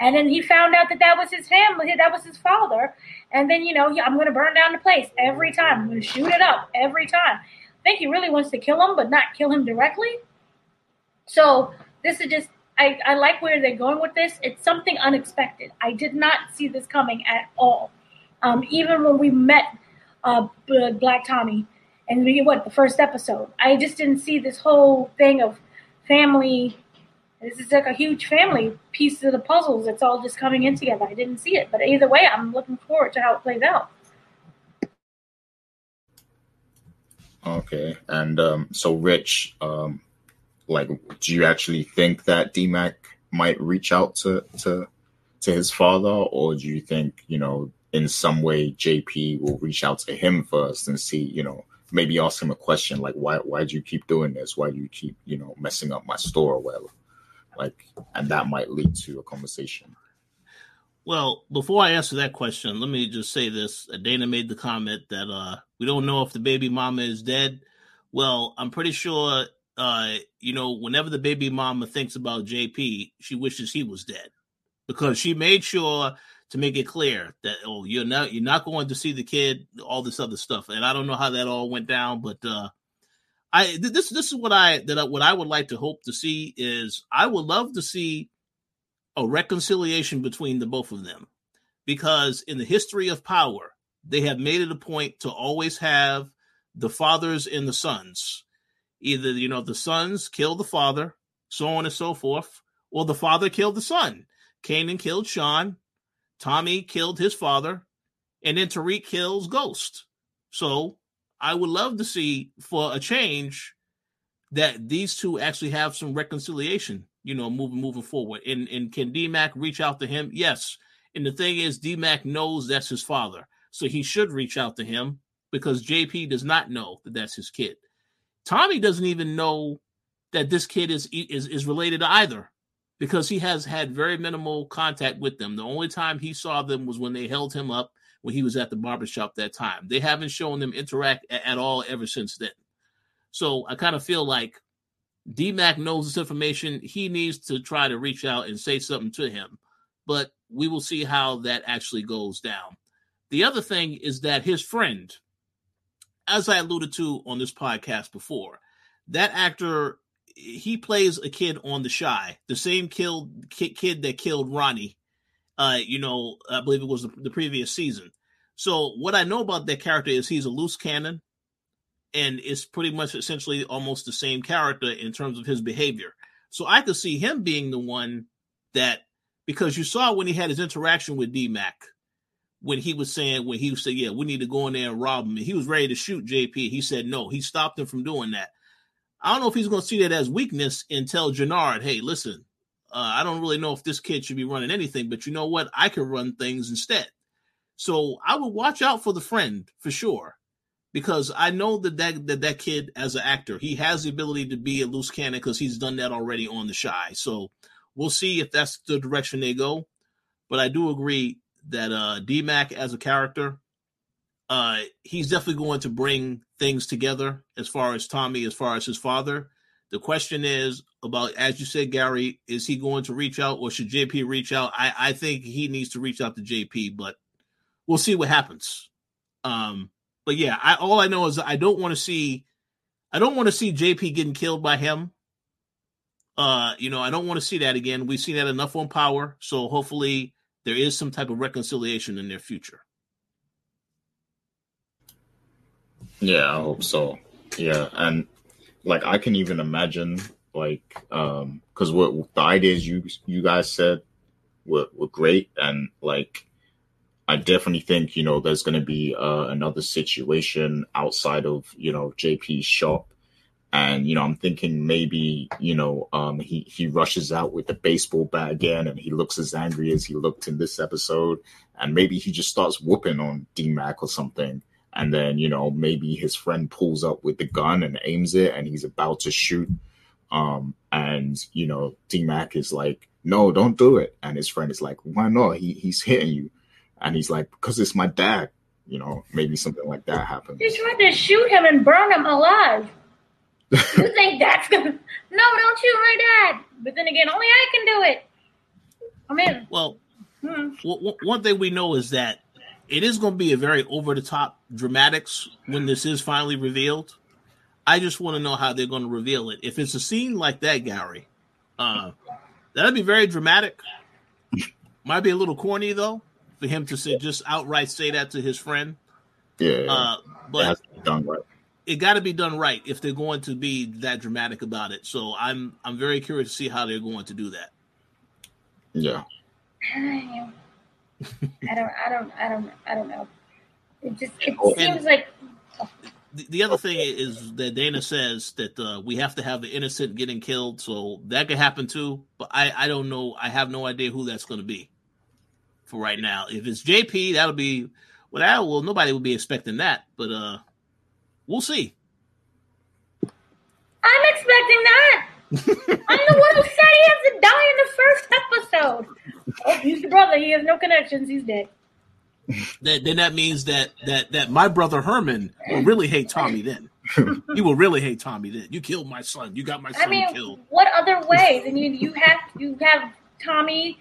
And then he found out that that was his family, that was his father. And then, you know, I'm going to burn down the place every time. I'm going to shoot it up every time I think he really wants to kill him, but not kill him directly. So this is just I, I like where they're going with this. It's something unexpected. I did not see this coming at all. Um, even when we met uh, Black Tommy and we what the first episode, I just didn't see this whole thing of family. This is like a huge family piece of the puzzles. It's all just coming in together. I didn't see it, but either way, I'm looking forward to how it plays out. Okay, and um, so Rich, um, like, do you actually think that DMAC might reach out to to to his father, or do you think you know in some way JP will reach out to him first and see, you know, maybe ask him a question like, why why do you keep doing this? Why do you keep you know messing up my store or whatever? Like, and that might lead to a conversation. Well, before I answer that question, let me just say this. Dana made the comment that uh, we don't know if the baby mama is dead. Well, I'm pretty sure, uh, you know, whenever the baby mama thinks about JP, she wishes he was dead because she made sure to make it clear that oh, you're not you're not going to see the kid, all this other stuff, and I don't know how that all went down, but uh, I this this is what I that I, what I would like to hope to see is I would love to see a reconciliation between the both of them because in the history of power they have made it a point to always have the fathers and the sons. Either you know the sons kill the father so on and so forth or the father killed the son. Kanan killed Shawn Tommy killed his father and then Tariq kills Ghost. So I would love to see for a change that these two actually have some reconciliation you know, moving moving forward. And and can DMAC reach out to him? Yes. And the thing is, DMAC knows that's his father, so he should reach out to him because JP does not know that that's his kid. Tommy doesn't even know that this kid is is is related either because he has had very minimal contact with them. The only time he saw them was when they held him up when he was at the barbershop that time. They haven't shown them interact at all ever since then. So I kind of feel like DMAC knows this information. He needs to try to reach out and say something to him, but we will see how that actually goes down. The other thing is that his friend, as I alluded to on this podcast before, that actor he plays a kid on the Chi, the same kid that killed Ronnie. Uh, you know, I believe it was the, the previous season. So what I know about that character is he's a loose cannon and it's pretty much essentially almost the same character in terms of his behavior. So I could see him being the one that because you saw when he had his interaction with DMAC, when he was saying when he said, "Yeah, we need to go in there and rob him," and he was ready to shoot JP. He said no. He stopped him from doing that. I don't know if he's going to see that as weakness and tell Jenard, "Hey, listen, uh, I don't really know if this kid should be running anything, but you know what? I can run things instead." So I would watch out for the friend for sure because I know that that, that that kid as an actor, he has the ability to be a loose cannon because he's done that already on the Chi. So we'll see if that's the direction they go. But I do agree that uh DMAC as a character, uh, he's definitely going to bring things together as far as Tommy, as far as his father. The question is about, as you said, Gary, is he going to reach out or should JP reach out? I, I think he needs to reach out to JP, but we'll see what happens. Um, but yeah, I, all I know is I don't want to see, I don't want to see JP getting killed by him. Uh, you know, I don't want to see that again. We've seen that enough on Power, so hopefully there is some type of reconciliation in their future. Yeah, I hope so. Yeah, and like I can even imagine like um because what the ideas you you guys said were were great. And like I definitely think you know there's going to be uh, another situation outside of you know JP's shop, and you know I'm thinking maybe you know um, he he rushes out with the baseball bat again, and he looks as angry as he looked in this episode, and maybe he just starts whooping on DMAC or something, and then you know maybe his friend pulls up with the gun and aims it, and he's about to shoot, um, and you know D Mac is like, no, don't do it, and his friend is like, why not? He he's hitting you and he's like, because it's my dad. You know, maybe something like that happens. They tried to shoot him and burn him alive. you think that's gonna? No, don't shoot my dad. But then again, only I can do it. I'm in. Well, hmm. w- one thing we know is that it is going to be a very over the top dramatics when this is finally revealed. I just want to know how they're going to reveal it. If it's a scene like that, Gary, uh, that'd be very dramatic. Might be a little corny though for him to say just outright say that to his friend. Yeah, uh, but it done right. It got to be done right if they're going to be that dramatic about it. So I'm I'm very curious to see how they're going to do that. Yeah. I don't I don't I don't I don't know. It just it and seems like the, the other thing is that Dana says that uh, we have to have the innocent getting killed, so that could happen too. But I, I don't know. I have no idea who that's going to be for right now. If it's JP, that'll be well. well, nobody will be expecting that, but uh, we'll see. I'm expecting that. I'm the one who said he has to die in the first episode. Oh, he's the brother. He has no connections. He's dead. That, then that means that that that my brother Herman will really hate Tommy then. you will really hate Tommy then. You killed my son. You got my son I mean, killed. what other way? I mean, you have you have Tommy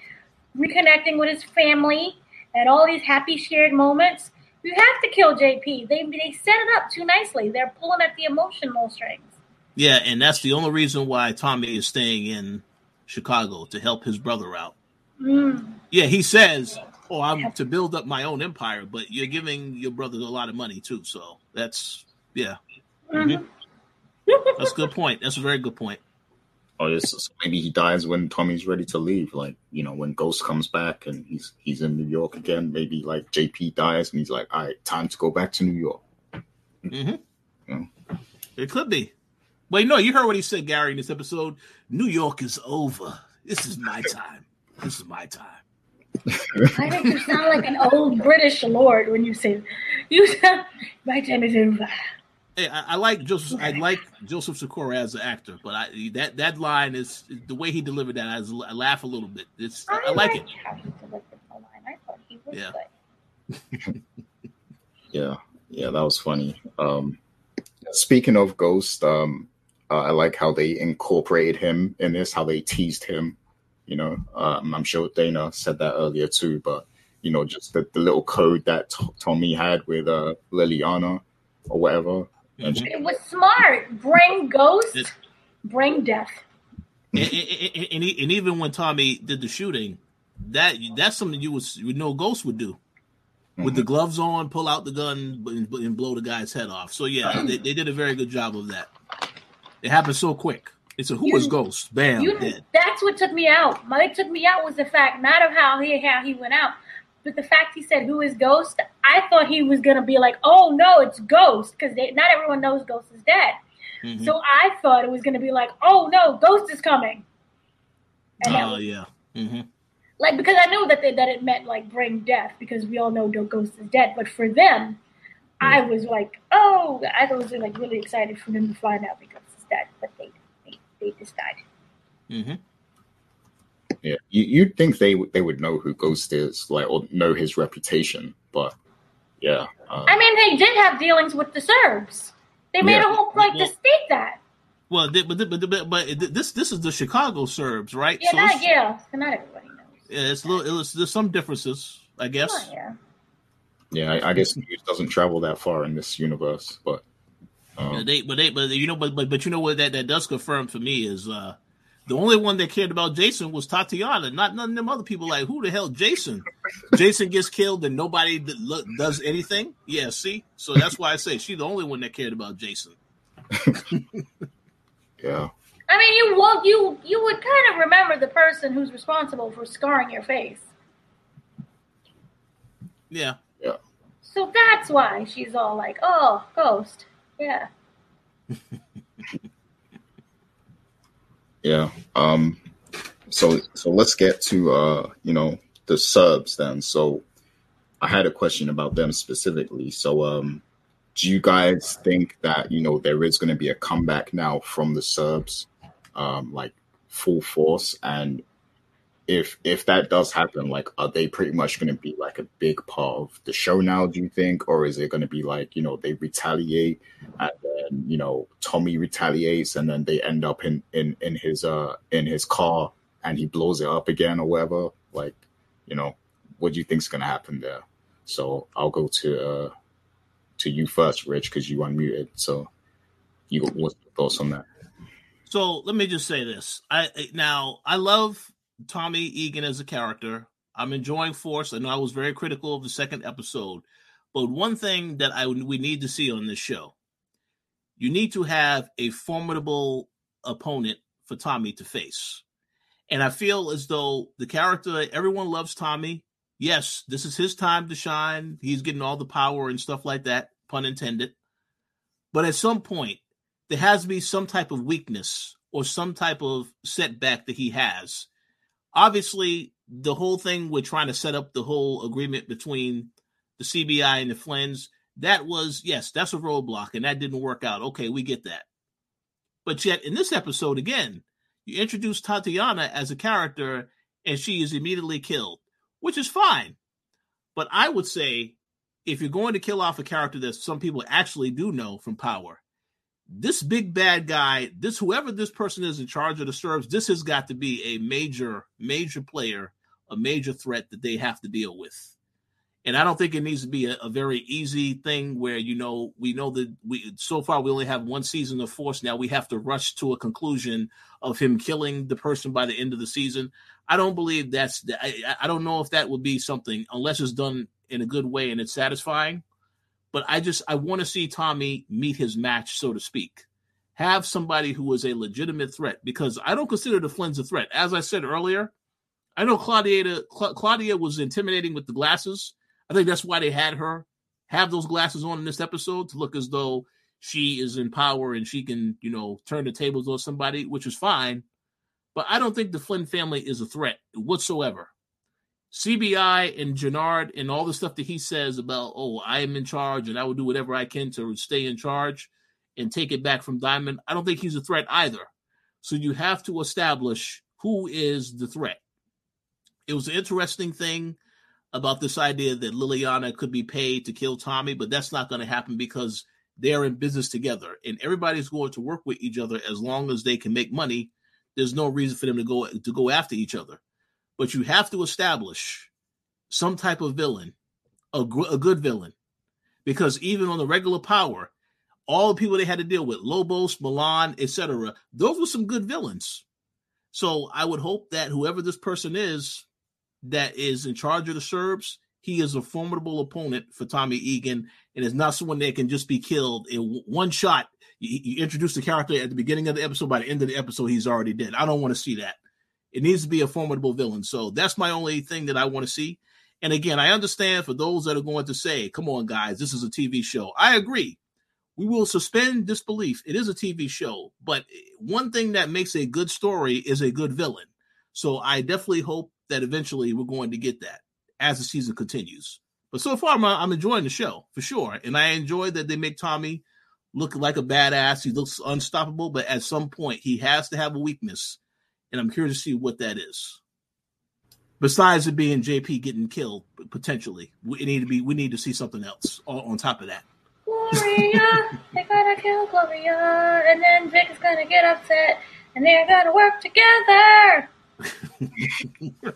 reconnecting with his family and all these happy shared moments. You have to kill JP. They they set it up too nicely. They're pulling at the emotional strings. Yeah, and that's the only reason why Tommy is staying in Chicago to help his brother out. Mm. Yeah, he says, "Oh, I'm to build up my own empire," but you're giving your brother a lot of money too. So that's yeah, Mhm. that's a good point. That's a very good point. Oh, this, so maybe he dies when Tommy's ready to leave. Like you know, when Ghost comes back and he's he's in New York again. Maybe like JP dies and he's like, all right, time to go back to New York. hmm Yeah. It could be. Wait, no, you heard what he said, Gary, in this episode. New York is over. This is my time. This is my time. I think you sound like an old British lord when you say you sound my time is over. Hey, I, I like Joseph. I like Joseph Sikora as an actor, but I, that that line is the way he delivered that. I, was, I laugh a little bit. It's I, like it. how he delivered the line. I thought he was Yeah. good. Yeah, yeah, that was funny. Um, speaking of Ghost, um, uh, I like how they incorporated him in this, how they teased him. You know, um, I'm sure Dana said that earlier too, but you know, just the, the little code that T- Tommy had with uh, Liliana or whatever. And. It was smart. Bring ghost, It- bring death. and, and, and, and even when Tommy did the shooting, that that's something you would you know Ghost would do with the gloves on, pull out the gun and, and blow the guy's head off. So yeah, they, they did a very good job of that. It happened so quick. It's a who is You- Ghost? Bam, You, dead. that's what took me out. What took me out was the fact not of how he how he went out, but the fact he said who is Ghost. I thought he was gonna be like, oh no, it's Ghost, because not everyone knows Ghost is dead. Mhm. So I thought it was gonna be like, oh no, Ghost is coming. Oh was- yeah. hmm like because I knew that they, that it meant like bring death because we all know no Ghost is dead. But for them, I was like, oh, I was like really excited for them to find out because is dead, but they they, they just died. hmm yeah, you, you'd think they would they would know who Ghost is, like or know his reputation, but yeah, uh, I mean, they did have dealings with the Serbs. They made Yeah. a whole point Well- to state that. Well, they- but, but but but this this is the Chicago Serbs, right? Yeah, So not yeah, not everybody knows. yeah, it's a little. It's, there's some differences, I guess. Oh, yeah. yeah, I, I guess news doesn't travel that far in this universe, but Yeah, um, they, but they, but you know, but but but you know what that that does confirm for me is uh the only one that cared about Jason was Tatiana, not none of them other people. Like who the hell, Jason? Jason gets killed and nobody d- look, does anything. Yeah, see, so that's why I say she's the only one that cared about Jason. yeah, I mean, you will you you would kind of remember the person who's responsible for scarring your face. Yeah. Yeah, So that's why she's all like, "Oh, ghost." Yeah. yeah. Um, so so let's get to uh, you know, the subs then. So I had a question about them specifically. So um, do you guys think that you know there is going to be a comeback now from the subs um, like full force? And if if that does happen, like, are they pretty much going to be like a big part of the show now? Do you think, or is it going to be like you know they retaliate and then you know Tommy retaliates and then they end up in in in his uh in his car and he blows it up again or whatever? Like, you know, what do you think's going to happen there? So I'll go to uh to you first, Rich, because you unmuted. So, you what's your thoughts on that? So let me just say this. I now I love Tommy Egan as a character. I'm enjoying Force. I know I was very critical of the second episode, but one thing that I we need to see on this show, you need to have a formidable opponent for Tommy to face. And I feel as though the character everyone loves Tommy. Yes, this is his time to shine. He's getting all the power and stuff like that, pun intended. But at some point, there has to be some type of weakness or some type of setback that he has. Obviously, the whole thing with trying to set up the whole agreement between the CBI and the Flynns, that was, yes, that's a roadblock and that didn't work out. Okay, we get that. But yet, in this episode, again, you introduce Tatiana as a character and she is immediately killed, which is fine. But I would say if you're going to kill off a character that some people actually do know from power, this big bad guy, this whoever this person is in charge of the Serbs, this has got to be a major, major player, a major threat that they have to deal with. And I don't think it needs to be a, a, very easy thing where you know we know that we so far we only have one season of force. Now we have to rush to a conclusion of him killing the person by the end of the season. I don't believe that's. I, I don't know if that would be something unless it's done in a good way and it's satisfying. But I just I want to see Tommy meet his match, so to speak. Have somebody who is a legitimate threat because I don't consider the Flynn's a threat. As I said earlier, I know Claudia Claudia was intimidating with the glasses I think that's why they had her have those glasses on in this episode to look as though she is in power and she can, you know, turn the tables on somebody, which is fine. But I don't think the Flynn family is a threat whatsoever. CBI and Jenard and all the stuff that he says about, oh, I am in charge and I will do whatever I can to stay in charge and take it back from Diamond. I don't think he's a threat either. So you have to establish who is the threat. It was an interesting thing about this idea that Liliana could be paid to kill Tommy, but that's not going to happen because they're in business together and everybody's going to work with each other as long as they can make money. There's no reason for them to go to go after each other. But you have to establish some type of villain, a, a good villain, because even on the regular power, all the people they had to deal with, Lobos, Milan, etc., those were some good villains. So I would hope that whoever this person is that is in charge of the Serbs, he is a formidable opponent for Tommy Egan and is not someone that can just be killed in one shot. You, you, introduce the character at the beginning of the episode, by the end of the episode, he's already dead. I don't want to see that. It needs to be a formidable villain. So that's my only thing that I want to see. And again, I understand for those that are going to say, come on, guys, this is a TV show. I agree. We will suspend disbelief. It is a TV show. But one thing that makes a good story is a good villain. So I definitely hope that eventually we're going to get that as the season continues. But so far, I'm, enjoying the show for sure, and I enjoy that they make Tommy look like a badass. He looks unstoppable, but at some point, he has to have a weakness, and I'm curious to see what that is. Besides it being JP getting killed potentially, we need to be we need to see something else on, on top of that. Gloria, they gotta kill Gloria, and then Vic is gonna get upset, and they're gonna work together.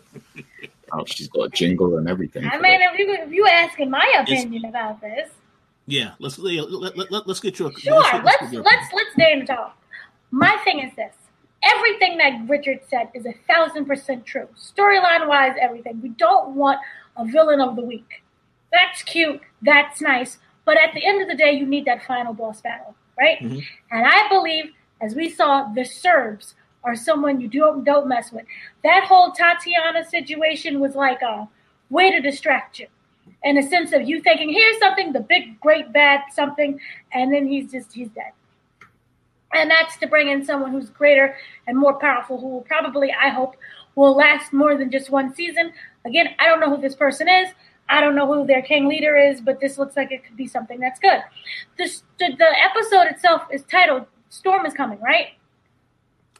oh, she's got a jingle and everything. I mean, if you if you asking my opinion it's, about this, yeah, let's let, let, let, us get your sure. Let's let's let's, let's name talk. My thing is this: everything that Richard said is a thousand percent true. Storyline wise, everything. We don't want a villain of the week. That's cute. That's nice. But at the end of the day, you need that final boss battle, right? Mm-hmm. And I believe, as we saw, the Serbs are someone you don't don't mess with. That whole Tatiana situation was like a way to distract you. In a sense of you thinking, here's something, the big, great, bad something, and then he's just he's dead. And that's to bring in someone who's greater and more powerful, who will probably, I hope, will last more than just one season. Again, I don't know who this person is. I don't know who their king leader is, but this looks like it could be something that's good. The, the, the episode itself is titled Storm is Coming, right?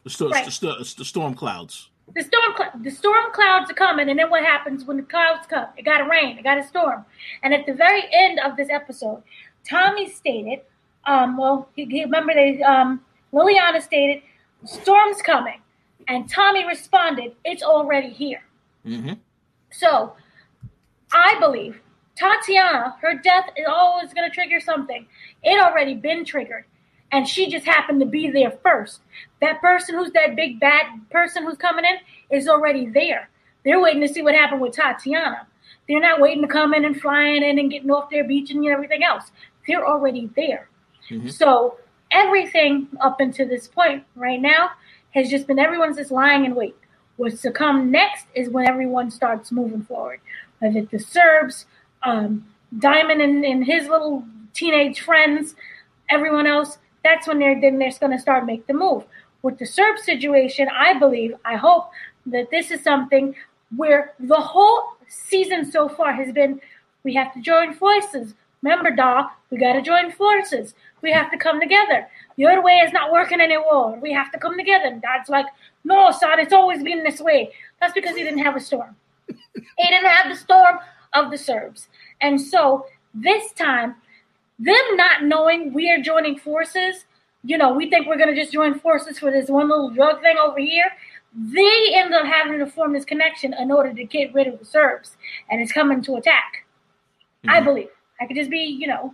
The, st- right. st- st- the storm clouds. The storm, cl- the storm clouds are coming, and then what happens when the clouds come? It got a rain, it got a storm, and at the very end of this episode, Tommy stated, um, well, he, he, remember they, um, Liliana stated, "Storm's coming," and Tommy responded, "It's already here." Mm-hmm. So, I believe Tatiana, her death is always going to trigger something. It already been triggered and she just happened to be there first. That person who's that big bad person who's coming in is already there. They're waiting to see what happened with Tatiana. They're not waiting to come in and flying in and getting off their beach and everything else. They're already there. Mm-hmm. So everything up until this point right now has just been everyone's just lying in wait. What's to come next is when everyone starts moving forward. Whether the Serbs, um, Diamond and, and his little teenage friends, everyone else, that's when they're then they're going to start make the move. With the Serb situation, I believe, I hope that this is something where the whole season so far has been we have to join forces. Remember, Da, we got to join forces. We have to come together. Your way is not working anymore. We have to come together. And Dad's like, no, son, it's always been this way. That's because he didn't have a storm. he didn't have the storm of the Serbs. And so this time, them not knowing we are joining forces, you know, we think we're going to just join forces for this one little drug thing over here. They end up having to form this connection in order to get rid of the Serbs, and it's coming to attack. Mm-hmm. I believe. I could just be, you know,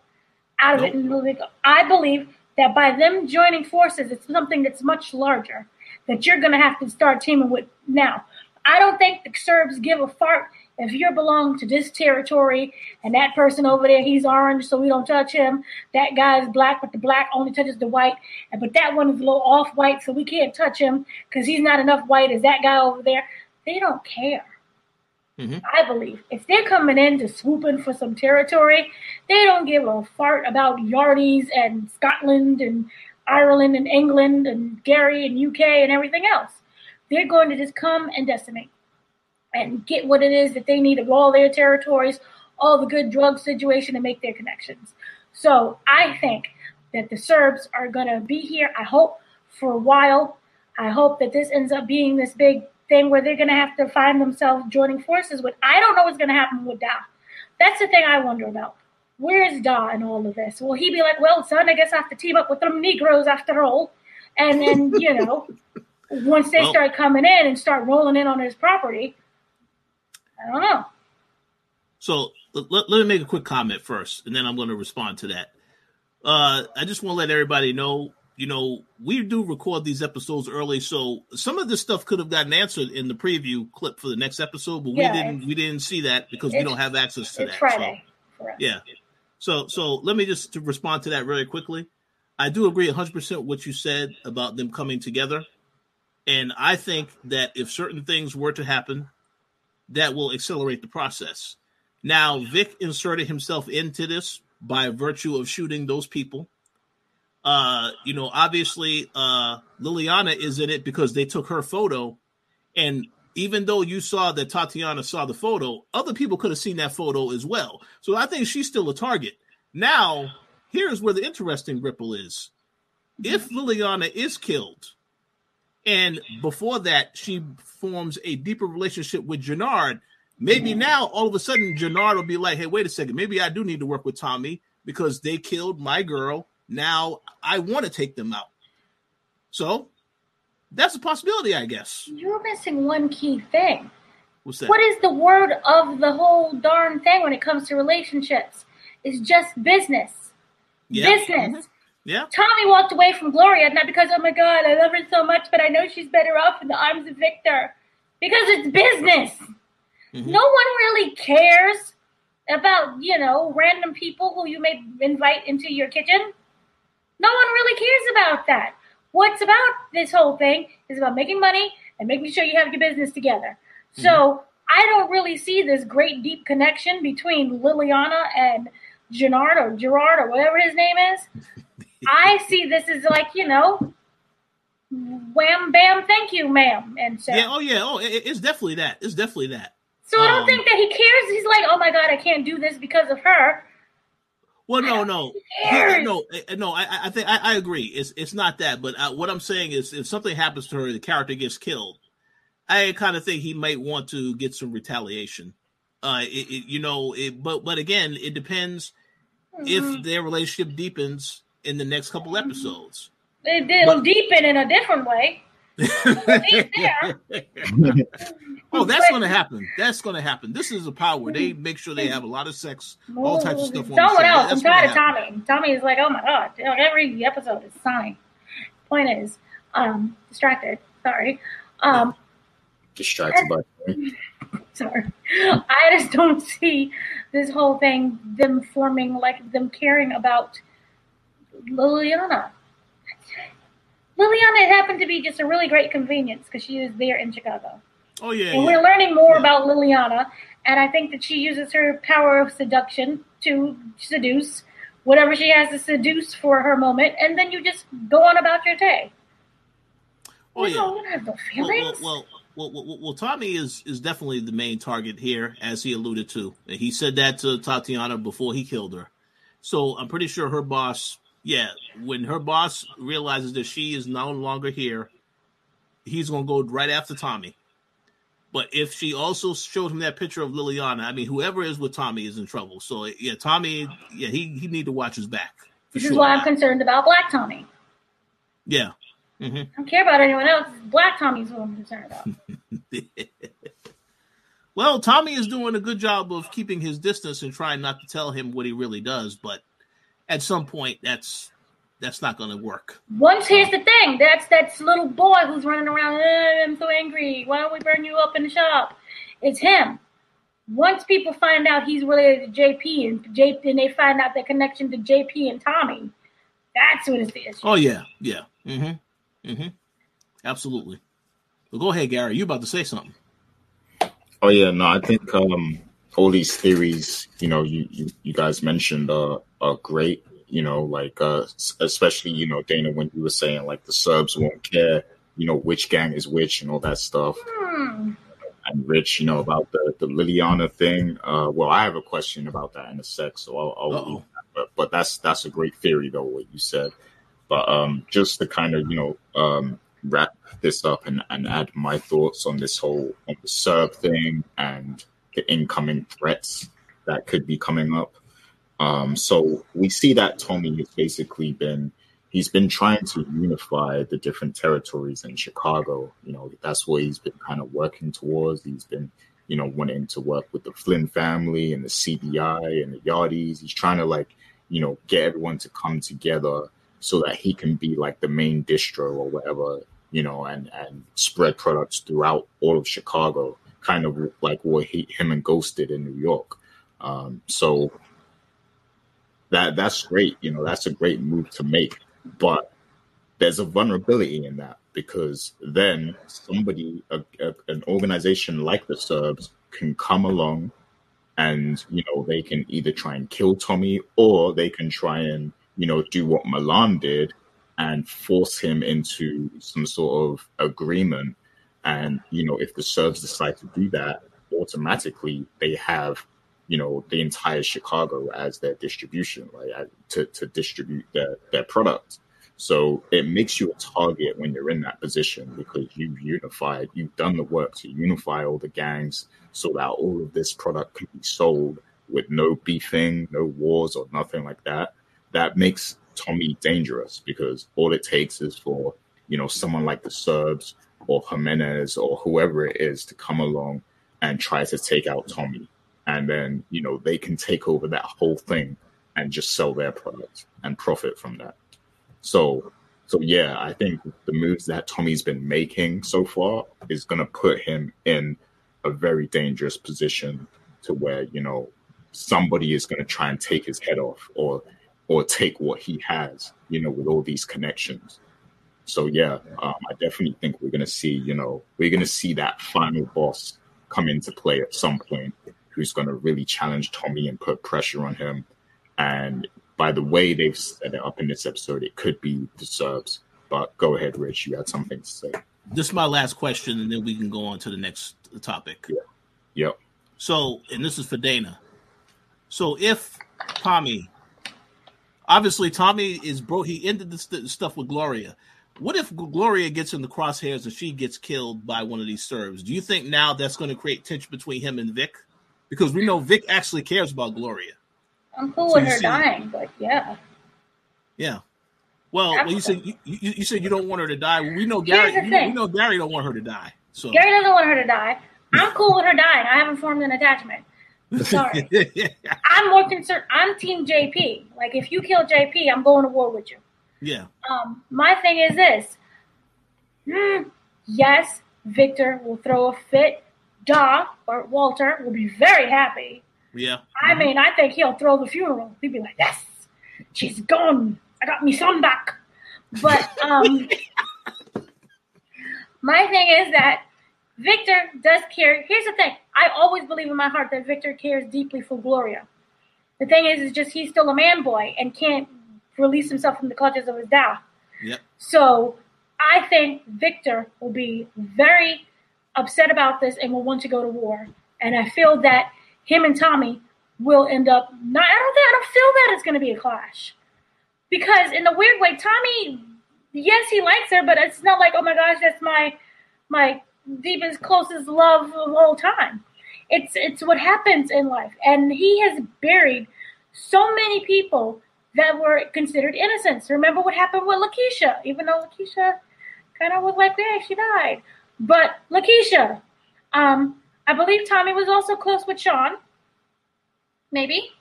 out of nope. it and. I believe that by them joining forces, it's something that's much larger that you're going to have to start teaming with now. I don't think the Serbs give a fart if you belong to this territory and that person over there, he's orange, so we don't touch him. That guy is black, but the black only touches the white. And but that one is a little off white, so we can't touch him because he's not enough white as that guy over there. They don't care. Mm-hmm. I believe if they're coming in to swooping for some territory, they don't give a fart about Yardies and Scotland and Ireland and England and Gary and UK and everything else. They're going to just come and decimate and get what it is that they need of all their territories, all the good drug situation, and make their connections. So I think that the Serbs are going to be here. I hope for a while. I hope that this ends up being this big thing where they're going to have to find themselves joining forces with. I don't know what's going to happen with Da. That's the thing I wonder about. Where is Da in all of this? Will he be like, well, son, I guess I have to team up with them Negroes after all? And then, you know, once they well, start coming in and start rolling in on his property, I don't know. So let, let me make a quick comment first, and then I'm going to respond to that. Uh, I just want to let everybody know, you know, we do record these episodes early, so some of this stuff could have gotten answered in the preview clip for the next episode, but yeah, we didn't. We didn't see that because we don't have access to that. Friday. So, yeah. So, so let me just to respond to that very quickly. I do agree 100% what you said about them coming together. And I think that if certain things were to happen, that will accelerate the process. Now, Vic inserted himself into this by virtue of shooting those people. Uh, you know, obviously, uh, Liliana is in it because they took her photo. And even though you saw that Tatiana saw the photo, other people could have seen that photo as well. So I think she's still a target. Now, here's where the interesting ripple is. If Liliana is killed, and before that, she forms a deeper relationship with Jenard. Maybe now, all of a sudden, Jenard will be like, hey, wait a second. Maybe I do need to work with Tommy because they killed my girl. Now I want to take them out. So that's a possibility, I guess. You're missing one key thing. What's that? What is the word of the whole darn thing when it comes to relationships? It's just business. Yeah. Business. Mm-hmm. Yeah. Tommy walked away from Gloria, not because, oh my God, I love her so much, but I know she's better off in the arms of Victor. Because it's business. Mm-hmm. No one really cares about, you know, random people who you may invite into your kitchen. No one really cares about that. What's about this whole thing is about making money and making sure you have your business together. Mm-hmm. So I don't really see this great deep connection between Liliana and Gerard or Gerard or whatever his name is. I see this as like you know, wham bam, thank you, ma'am, and so yeah, oh yeah, oh it, it's definitely that. It's definitely that. So I don't um, think that he cares. He's like, oh my god, I can't do this because of her. Well, no, no, no, eh, no. I, I think I, I, agree. It's it's not that, but I, uh, what I'm saying is, if something happens to her, the character gets killed. I kind of think he might want to get some retaliation. Uh, it, it, you know, it, but but again, it depends mm-hmm. if their relationship deepens in the next couple episodes. It, will deepen in a different way. Oh, that's going to happen. That's going to happen. This is a power. They make sure they have a lot of sex, all types of stuff. Someone else. I'm tired of Tommy. Tommy is like, oh my god, every episode is sign. Point is, um, distracted. Sorry. Um, distracted by. Sorry, I just don't see this whole thing. Them forming like them caring about Liliana. Liliana it happened to be just a really great convenience because she was there in Chicago. Oh yeah. And yeah. we're learning more yeah. about Liliana, and I think that she uses her power of seduction to seduce whatever she has to seduce for her moment, and then you just go on about your day. Oh you yeah. Know, have no feelings. Well, well, well, well, well, Tommy is is definitely the main target here, as he alluded to. He said that to Tatiana before he killed her. So I'm pretty sure her boss yeah, when her boss realizes that she is no longer here, he's gonna go right after Tommy. But if she also showed him that picture of Liliana, I mean, whoever is with Tommy is in trouble. So yeah, Tommy, yeah, he he need to watch his back. This sure. is why I'm concerned about Black Tommy. Yeah. hmm I don't care about anyone else. Black Tommy's what I'm concerned about. well, Tommy is doing a good job of keeping his distance and trying not to tell him what he really does, but at some point that's that's not going to work. Once here's the thing, that's that little boy who's running around. "Eh, I'm so angry. Why don't we burn you up in the shop? It's him. Once people find out he's related to JP and JP, and they find out the connection to JP and Tommy, that's what it's the issue. Oh yeah, yeah. Mm-hmm. Mm-hmm. Absolutely. Well, go ahead, Gary. You about to say something? Oh yeah, no, I think um all these theories, you know, you you, you guys mentioned are are great. You know, like uh especially you know Dana when you were saying like the Serbs won't care, you know, which gang is which and all that stuff. Hmm. And Rich, you know, about the the Liliana thing. Uh, well, I have a question about that in a sec, so I'll. I'll Uh-oh. but, but that's that's a great theory though what you said. But um, just to kind of you know um, wrap this up and, and add my thoughts on this whole on the Serb thing and the incoming threats that could be coming up. Um, so we see that Tommy has basically been he's been trying to unify the different territories in Chicago. You know, that's what he's been kind of working towards. He's been, you know, wanting to work with the Flynn family and the CBI and the Yardies. He's trying to like, you know, get everyone to come together so that he can be like the main distro or whatever, you know, and and spread products throughout all of Chicago, kind of like what he him and Ghost did in New York. Um, so that that's great, you know, that's a great move to make. But there's a vulnerability in that because then somebody, a, a, an organization like the Serbs, can come along and you know they can either try and kill Tommy or they can try and you know do what Milan did and force him into some sort of agreement. And you know if the Serbs decide to do that, automatically they have you know the entire Chicago as their distribution, like uh, to to distribute their their product. So it makes you a target when you're in that position because you've unified, you've done the work to unify all the gangs so that all of this product can be sold with no beefing, no wars, or nothing like that. That makes Tommy dangerous because all it takes is for you know someone like the Serbs or Jimenez or whoever it is to come along and try to take out Tommy, and then you know they can take over that whole thing and just sell their product and profit from that. So, so yeah, I think the moves that Tommy's been making so far is going to put him in a very dangerous position to where you know somebody is going to try and take his head off or or take what he has, you know, with all these connections. So yeah, um, I definitely think we're going to see, you know, we're going to see that final boss come into play at some point, who's going to really challenge Tommy and put pressure on him. And by the way they've set it up in this episode, it could be the Serbs. But go ahead, Rich. You had something to say. This is my last question, and then we can go on to the next topic. Yeah. Yep. So, and this is for Dana. So, if Tommy, obviously Tommy is bro, he ended the st- stuff with Gloria. What if Gloria gets in the crosshairs and she gets killed by one of these Serbs? Do you think now that's going to create tension between him and Vic? Because we know Vic actually cares about Gloria. I'm cool So with her see- dying, but yeah. Yeah. Well, well you said you, you, you said you don't want her to die. Well, we know Gary. You we know Gary don't want her to die. So Gary doesn't want her to die. I'm cool with her dying. I haven't formed an attachment. Sorry. I'm more concerned. I'm Team JP. Like, if you kill JP, I'm going to war with you. Yeah. Um, my thing is this. Hmm, yes, Victor will throw a fit. Da or Walter will be very happy. Yeah. I mean, I think he'll throw the funeral. He'd be like, "Yes, she's gone. I got me son back." But um, my thing is that Victor does care. Here's the thing: I always believe in my heart that Victor cares deeply for Gloria. The thing is, is just he's still a man boy and can't release himself from the clutches of his dad. Yep. So I think Victor will be very upset about this and will want to go to war. And I feel that him and Tommy will end up not. I don't think I don't feel that it's going to be a clash because in a weird way, Tommy, yes, he likes her, but it's not like oh my gosh, that's my my deepest, closest love of all time. It's it's what happens in life, and he has buried so many people that were considered innocents. Remember what happened with Lakeisha, even though Lakeisha kind of was like, yeah, she died. But Lakeisha, um, I believe Tommy was also close with Shawn. Maybe.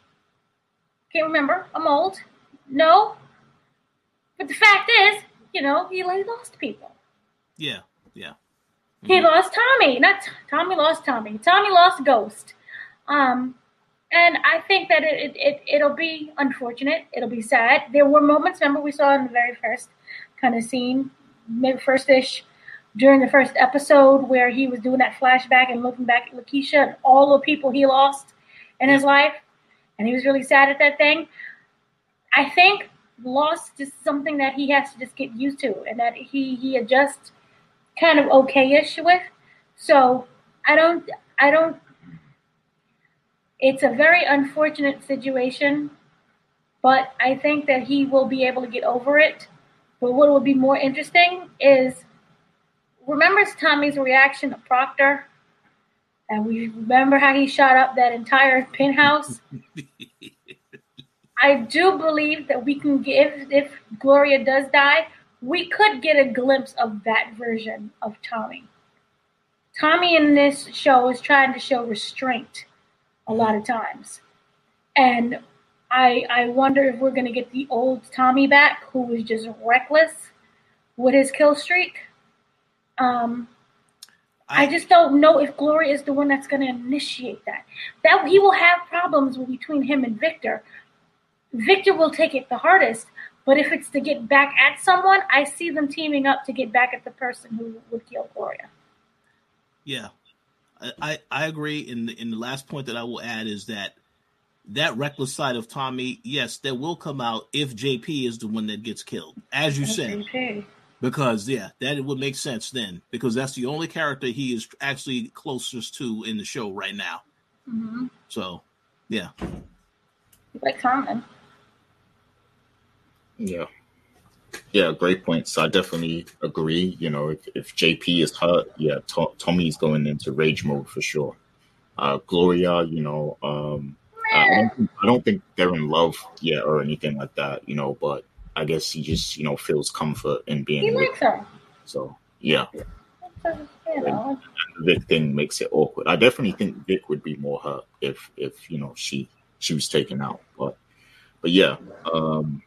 Can't remember. I'm old. No. But the fact is, you know, he lost people. Yeah, yeah. He lost Tommy. Not Tommy lost Tommy. Tommy lost Ghost. Um, and I think that it, it, it will be unfortunate. It'll be sad. There were moments. Remember, we saw in the very first kind of scene, maybe first ish, during the first episode, where he was doing that flashback and looking back at Lakeisha and all the people he lost in his life, and he was really sad at that thing. I think loss is something that he has to just get used to, and that he he adjusts kind of okay-ish with. So I don't I don't it's a very unfortunate situation, but I think that he will be able to get over it. But what will be more interesting is remember Tommy's reaction to Proctor? And we remember how he shot up that entire penthouse. I do believe that we can give, if Gloria does die, we could get a glimpse of that version of Tommy. Tommy in this show is trying to show restraint a lot of times. And I I wonder if we're gonna get the old Tommy back, who was just reckless with his kill streak. Um, I, I just don't know if Glory is the one that's gonna initiate that. That he will have problems between him and Victor. Victor will take it the hardest, but if it's to get back at someone, I see them teaming up to get back at the person who would kill Gloria. Yeah, I, I agree. And in, in the last point that I will add is that that reckless side of Tommy, yes, that will come out if JP is the one that gets killed, as you said. Because yeah, that would make sense then, because that's the only character he is actually closest to in the show right now. Mm-hmm. So, yeah. Like Tommy. Yeah. Yeah, great points. I definitely agree. You know, if, if JP is hurt, yeah, to- Tommy's going into rage mode for sure. Uh, Gloria, you know, um, I, don't think, I don't think they're in love yet or anything like that, you know, but I guess he just, you know, feels comfort in being he likes her. So, yeah. You know. Vic thing makes it awkward. I definitely think Vic would be more hurt if, if you know, she she was taken out. But, but yeah, um,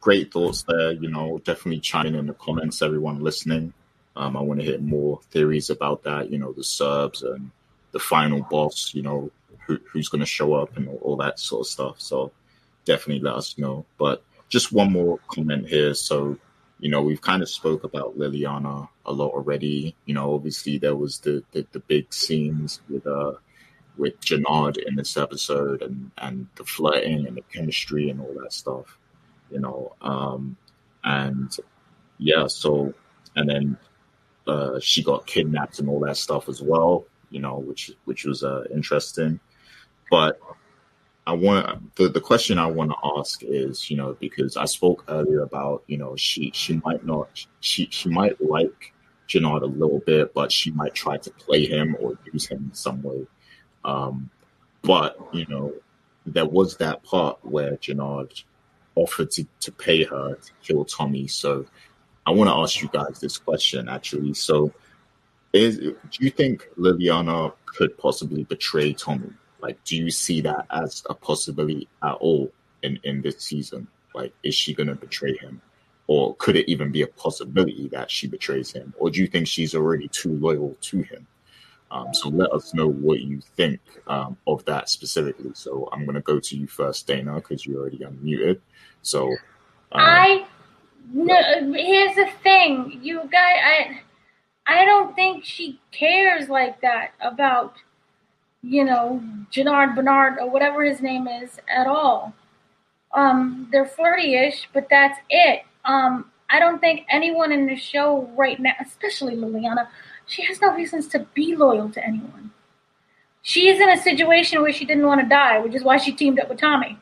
great thoughts there. You know, definitely chime in in the comments, everyone listening. Um, I want to hear more theories about that. You know, the Serbs and the final boss. You know, who, who's going to show up and all, all, that sort of stuff. So definitely let us know. But just one more comment here. So, you know, we've kind of spoke about Liliana a lot already. You know, obviously there was the the, the big scenes with uh with Jenard in this episode and and the flirting and the chemistry and all that stuff you know. Um, and yeah, so and then uh, she got kidnapped and all that stuff as well, you know, which which was uh, interesting. But I want the the question I want to ask is, you know, because I spoke earlier about, you know, she she might not she she might like Jenard a little bit, but she might try to play him or use him in some way. Um, but you know, there was that part where Jenard offered to, to pay her to kill Tommy. So I want to ask you guys this question actually. So is do you think Liliana could possibly betray Tommy? Like, do you see that as a possibility at all in, in this season? Like, is she gonna betray him? Or could it even be a possibility that she betrays him? Or do you think she's already too loyal to him? Um, so let us know what you think um, of that specifically. So I'm going to go to you first, Dana, because you're already unmuted. So um, I no. Here's the thing, you guys. I I don't think she cares like that about you know Jenard Bernard or whatever his name is at all. Um, they're flirty-ish, but that's it. Um, I don't think anyone in the show right now, especially Liliana, she has no reasons to be loyal to anyone. She is in a situation where she didn't want to die, which is why she teamed up with Tommy.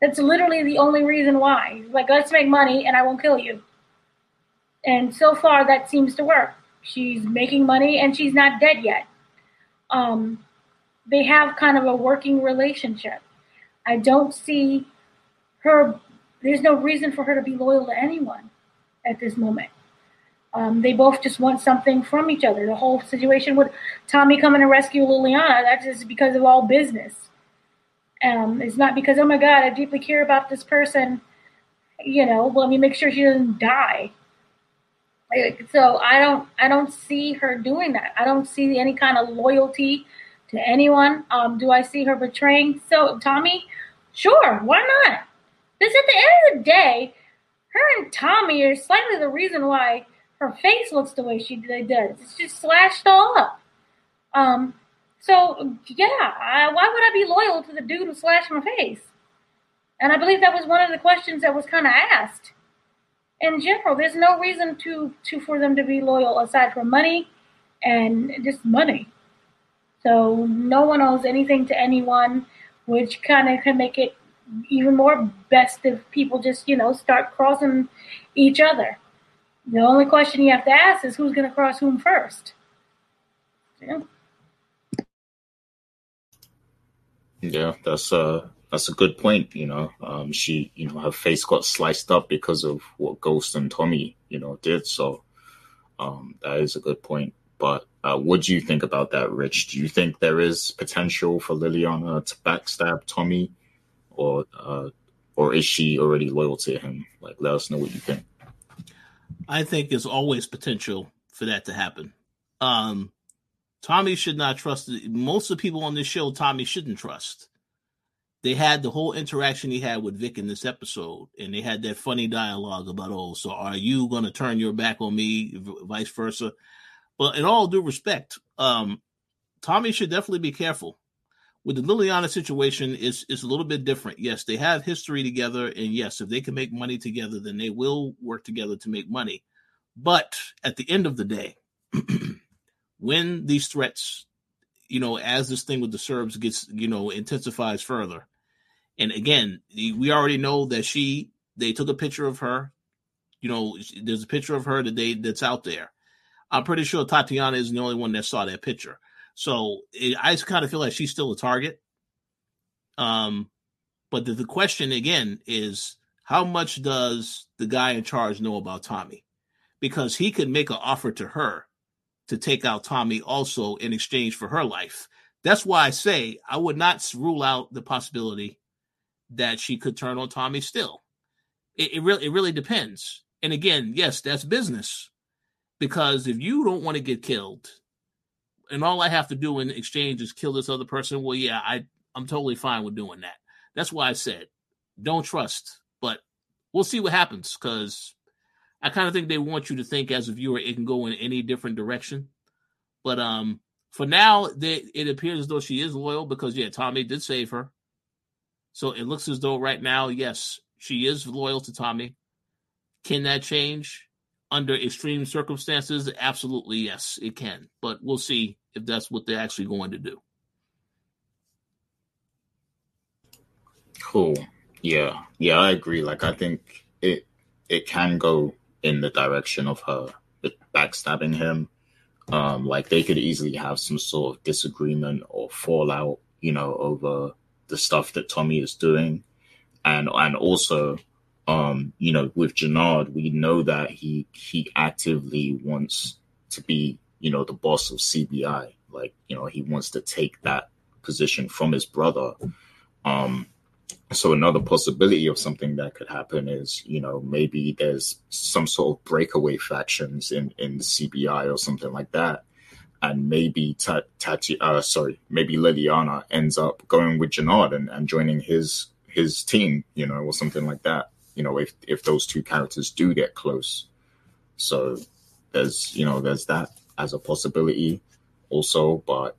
That's literally the only reason why. like, let's make money and I won't kill you. And so far, that seems to work. She's making money and she's not dead yet. Um, they have kind of a working relationship. I don't see her there's no reason for her to be loyal to anyone at this moment. Um, they both just want something from each other. The whole situation with Tommy coming to rescue Liliana, that's just because of all business. Um, it's not because, oh my God, I deeply care about this person. You know, let me make sure she doesn't die. So I don't, I don't see her doing that. I don't see any kind of loyalty to anyone. Um, do I see her betraying? So Tommy, sure, why not? Because at the end of the day, her and Tommy are slightly the reason why her face looks the way she does. It's just slashed all up. Um, so yeah, I, why would I be loyal to the dude who slashed my face? And I believe that was one of the questions that was kind of asked. In general, there's no reason to to for them to be loyal aside from money and just money. So no one owes anything to anyone, which kind of can make it even more best if people just you know start crossing each other. The only question you have to ask is who's going to cross whom first. Yeah. Yeah, that's uh that's a good point. You know, um, she, you know, her face got sliced up because of what Ghost and Tommy, you know, did. So, um, that is a good point. But uh, what do you think about that, Rich? Do you think there is potential for Liliana to backstab Tommy, or uh, or is she already loyal to him? Like, let us know what you think. I think there's always potential for that to happen. Um, Tommy should not trust most of the people on this show. Tommy shouldn't trust. They had the whole interaction he had with Vic in this episode, and they had that funny dialogue about, "Oh, so are you going to turn your back on me?" Vice versa. But in all due respect, um, Tommy should definitely be careful. With the Liliana situation, is is a little bit different. Yes, they have history together, and yes, if they can make money together, then they will work together to make money. But at the end of the day, when these threats, you know, as this thing with the Serbs gets, you know, intensifies further, and again, we already know that she, they took a picture of her. You know, there's a picture of her that they that's out there. I'm pretty sure Tatiana is the only one that saw that picture. So it, I kind of feel like she's still a target. Um, but the, the question again is how much does the guy in charge know about Tommy? Because he could make an offer to her to take out Tommy also in exchange for her life. That's why I say I would not rule out the possibility that she could turn on Tommy still. It, it really it really depends. And again, yes, that's business. Because if you don't want to get killed, and all I have to do in exchange is kill this other person, well, yeah, I I'm totally fine with doing that. That's why I said don't trust, but we'll see what happens because I kind of think they want you to think as a viewer it can go in any different direction. But um, for now, they, it appears as though she is loyal because yeah, Tommy did save her. So it looks as though right now, yes, she is loyal to Tommy. Can that change under extreme circumstances? Absolutely, yes, it can. But we'll see if that's what they're actually going to do. Cool. Yeah. Yeah, I agree. Like I think it it can go in the direction of her backstabbing him. Um, like they could easily have some sort of disagreement or fallout, you know, over the stuff that Tommy is doing. And and also, um, you know, with Jenard, we know that he he actively wants to be, you know, the boss of CBI. Like, you know, he wants to take that position from his brother. Um, so another possibility of something that could happen is, you know, maybe there's some sort of breakaway factions in in CBI or something like that, and maybe Tati, uh, sorry, maybe Liliana ends up going with Jenard and, and joining his his team, you know, or something like that. You know, if if those two characters do get close, so there's you know there's that as a possibility also, but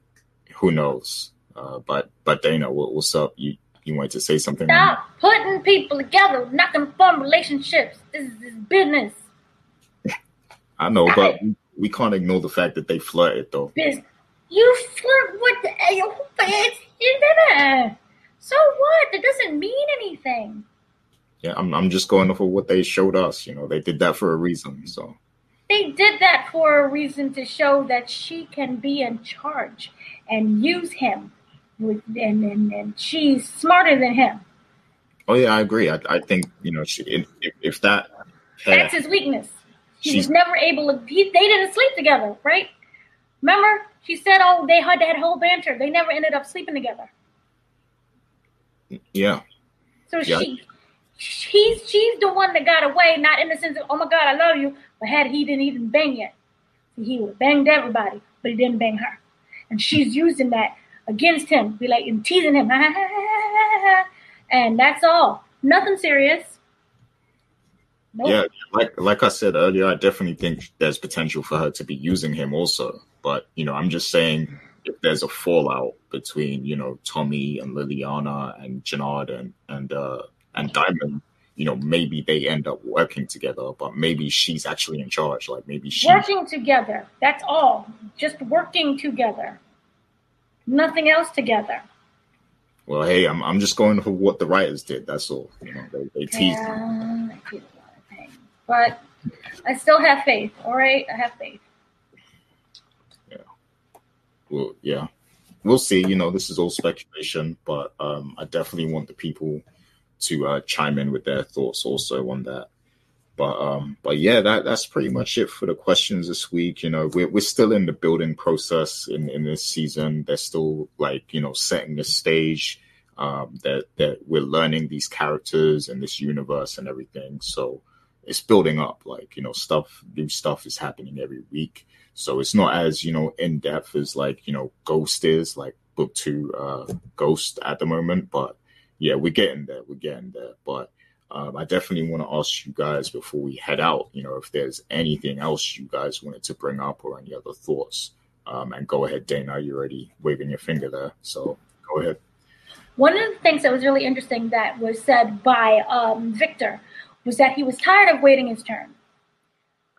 who knows? Uh, but but Dana, what, what's up? You you wanted to say something? Stop putting people together, not confirm relationships. This is business. I know, but we, we can't ignore the fact that they flirted, though. Business. You flirt with the it's, it's, So what? That doesn't mean anything. Yeah, I'm I'm just going off of what they showed us. You know, they did that for a reason. Mm-hmm. So they did that for a reason to show that she can be in charge and use him with, and, and, and she's smarter than him. Oh yeah, I agree. I, I think you know she, if, if that that's his weakness. He was never able to. He, they didn't sleep together, right? Remember, she said, "Oh, they had that whole banter. They never ended up sleeping together." Yeah. So yeah. she, she's she's the one that got away, not in the sense of, "Oh my God, I love you," but had he didn't even bang yet, he would have banged everybody, but he didn't bang her, and she's using that against him, be like and teasing him, and that's all. Nothing serious. Nope. Yeah, like like I said earlier, I definitely think there's potential for her to be using him also. But you know, I'm just saying if there's a fallout between you know Tommy and Liliana and Jenard and and uh, and Diamond, you know, maybe they end up working together. But maybe she's actually in charge. Like maybe she's working together. That's all. Just working together. Nothing else together. Well, hey, I'm I'm just going for what the writers did. That's all. You know, they, they teased. Yeah, but I still have faith. All right, I have faith. Yeah. Well, yeah. We'll see. You know, this is all speculation, but um, I definitely want the people to uh, chime in with their thoughts also on that. But um, but yeah, that that's pretty much it for the questions this week. You know, we're we're still in the building process in, in this season. They're still like, you know, setting the stage. Um, that that we're learning these characters and this universe and everything. So it's building up. Like you know, stuff, new stuff is happening every week. So it's not as you know in depth as like you know Ghost is like book two uh, Ghost at the moment. But yeah, we're getting there. We're getting there. But um, I definitely want to ask you guys before we head out. You know, if there's anything else you guys wanted to bring up or any other thoughts. Um, and go ahead, Dana. You're already waving your finger there. So go ahead. One of the things that was really interesting that was said by um, Victor was that he was tired of waiting his turn.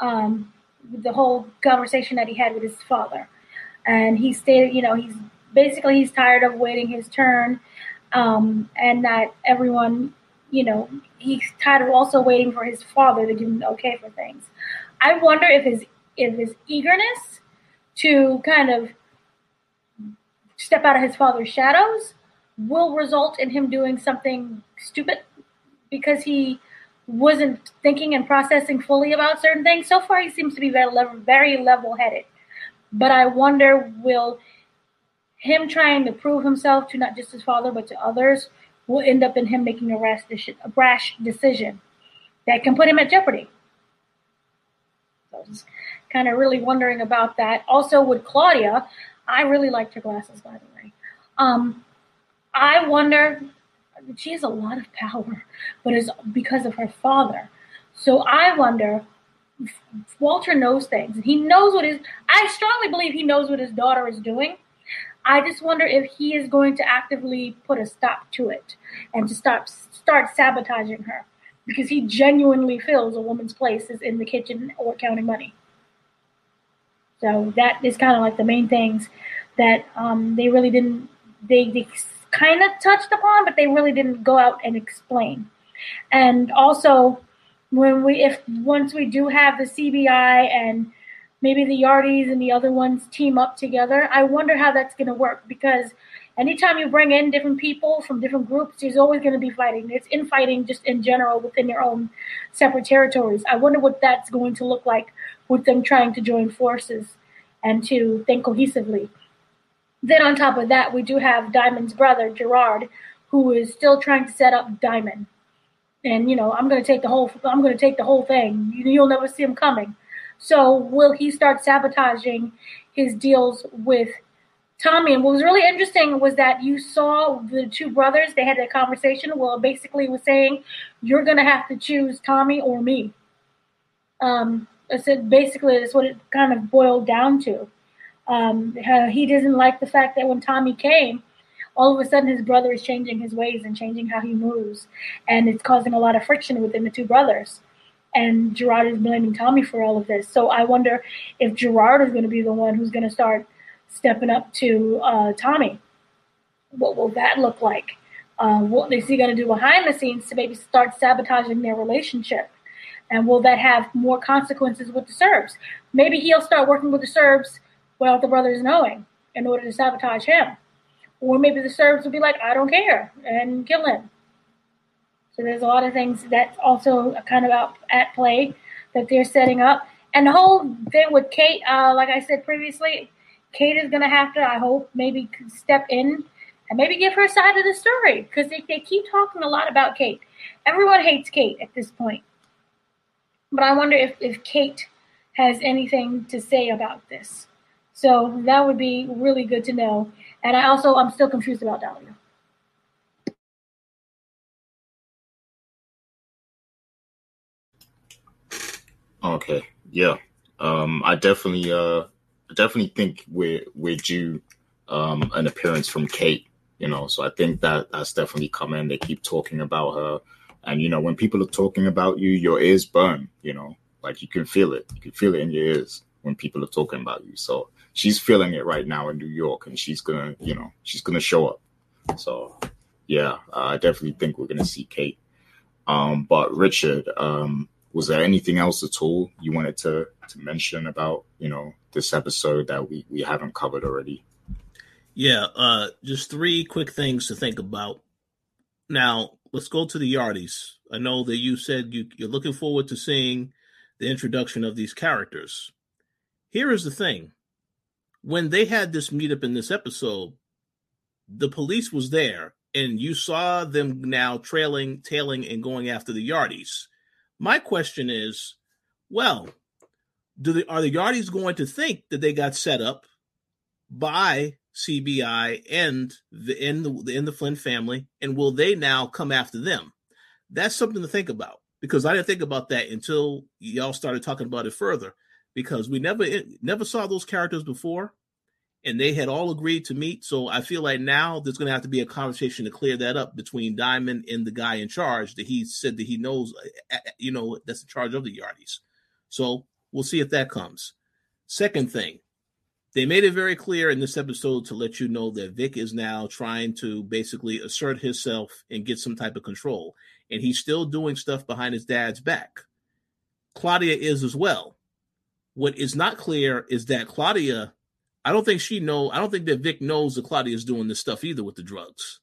Um, the whole conversation that he had with his father, and he stated, you know, he's basically he's tired of waiting his turn, um, and that everyone, you know, he's tired of also waiting for his father to give him the okay for things. I wonder if his if his eagerness to kind of step out of his father's shadows will result in him doing something stupid because he wasn't thinking and processing fully about certain things. So far, he seems to be very level, very level-headed. But I wonder, will him trying to prove himself to not just his father but to others will end up in him making a rash, a rash decision that can put him at jeopardy. So I was kind of really wondering about that. Also, with Claudia, I really liked her glasses, by the way. Um, I wonder she has a lot of power, but it's because of her father. So I wonder. Walter knows things, he knows what his. I strongly believe he knows what his daughter is doing. I just wonder if he is going to actively put a stop to it and to stop start sabotaging her because he genuinely feels a woman's place is in the kitchen or counting money. So that is kind of like the main things that um, they really didn't. They, they kind of touched upon, but they really didn't go out and explain. And also, when we if once we do have the CBI and maybe the Yardies and the other ones team up together, I wonder how that's going to work because anytime you bring in different people from different groups, there's always going to be fighting. It's infighting just in general within their own separate territories. I wonder what that's going to look like with them trying to join forces and to think cohesively. Then on top of that, we do have Diamond's brother Jenard, who is still trying to set up Diamond. And you know, I'm going to take the whole. I'm going to take the whole thing. You'll never see him coming. So will he start sabotaging his deals with Tommy? And what was really interesting was that you saw the two brothers. They had a conversation. Well, basically was saying, "You're to have to choose Tommy or me." Um, I said basically that's what it kind of boiled down to. Um, he doesn't like the fact that when Tommy came, all of a sudden his brother is changing his ways and changing how he moves, and it's causing a lot of friction within the two brothers. And Jenard is blaming Tommy for all of this. So I wonder if Jenard is going to be the one who's going to start stepping up to uh, Tommy. What will that look like? Uh, what is he going to do behind the scenes to maybe start sabotaging their relationship? And will that have more consequences with the Serbs? Maybe he'll start working with the Serbs without the brothers knowing in order to sabotage him. Or maybe the Serbs will be like, I don't care, and kill him. So there's a lot of things that's also kind of out at play that they're setting up. And the whole thing with Kate, uh, like I said previously, Kate is gonna have to, I hope, maybe step in and maybe give her side of the story because they, they keep talking a lot about Kate. Everyone hates Kate at this point. But I wonder if, if Kate has anything to say about this. So that would be really good to know. And I also, I'm still confused about Dahlia. Okay, yeah. Um, I definitely, uh, definitely think we're we're due um, an appearance from Kate. You know, so I think that that's definitely coming. They keep talking about her, and you know, when people are talking about you, your ears burn. You know, like you can feel it. You can feel it in your ears when people are talking about you. So she's feeling it right now in New York, and she's gonna, you know, she's gonna show up. So yeah, I definitely think we're gonna see Kate. Um, but Richard, um, was there anything else at all you wanted to to mention about you know this episode that we we haven't covered already? Yeah, uh, just three quick things to think about. Now, let's go to the Yardies. I know that you said you, you're looking forward to seeing the introduction of these characters. Here is the thing when they had this meetup in this episode, the police was there, and you saw them now trailing, tailing, and going after the Yardies. My question is, well, do the are the Yardies going to think that they got set up by CBI and the in the in the Flynn family, and will they now come after them? That's something to think about because I didn't think about that until y'all started talking about it further. Because we never eh, never saw those characters before, and they had all agreed to meet. So I feel like now there's going to have to be a conversation to clear that up between Diamond and the guy in charge that he said that he knows, uh, uh, you know, that's in charge of the Yardies. So we'll see if that comes. Second thing, they made it very clear in this episode to let you know that Vic is now trying to basically assert himself and get some type of control. And he's still doing stuff behind his dad's back. Claudia is as well. What is not clear is that Claudia, I don't think she know, I don't think that Vic knows that Claudia is doing this stuff either with the drugs.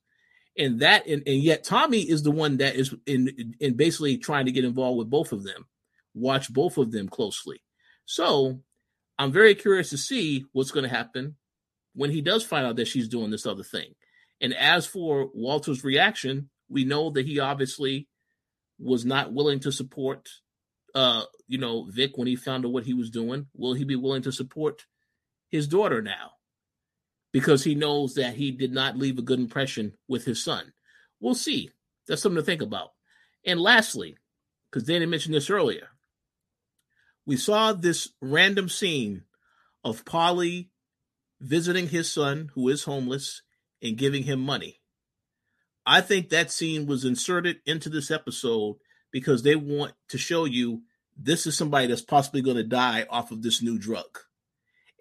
And that and, and yet Tommy is the one that is in in basically trying to get involved with both of them. Watch both of them closely. So I'm very curious to see what's going to happen when he does find out that she's doing this other thing. And as for Walter's reaction, we know that he obviously was not willing to support uh you know Vic when he found out what he was doing. Will he be willing to support his daughter now? Because he knows that he did not leave a good impression with his son. We'll see. That's something to think about. And lastly, because Danny mentioned this earlier, we saw this random scene of Paulie visiting his son, who is homeless, and giving him money. I think that scene was inserted into this episode because they want to show you this is somebody that's possibly going to die off of this new drug.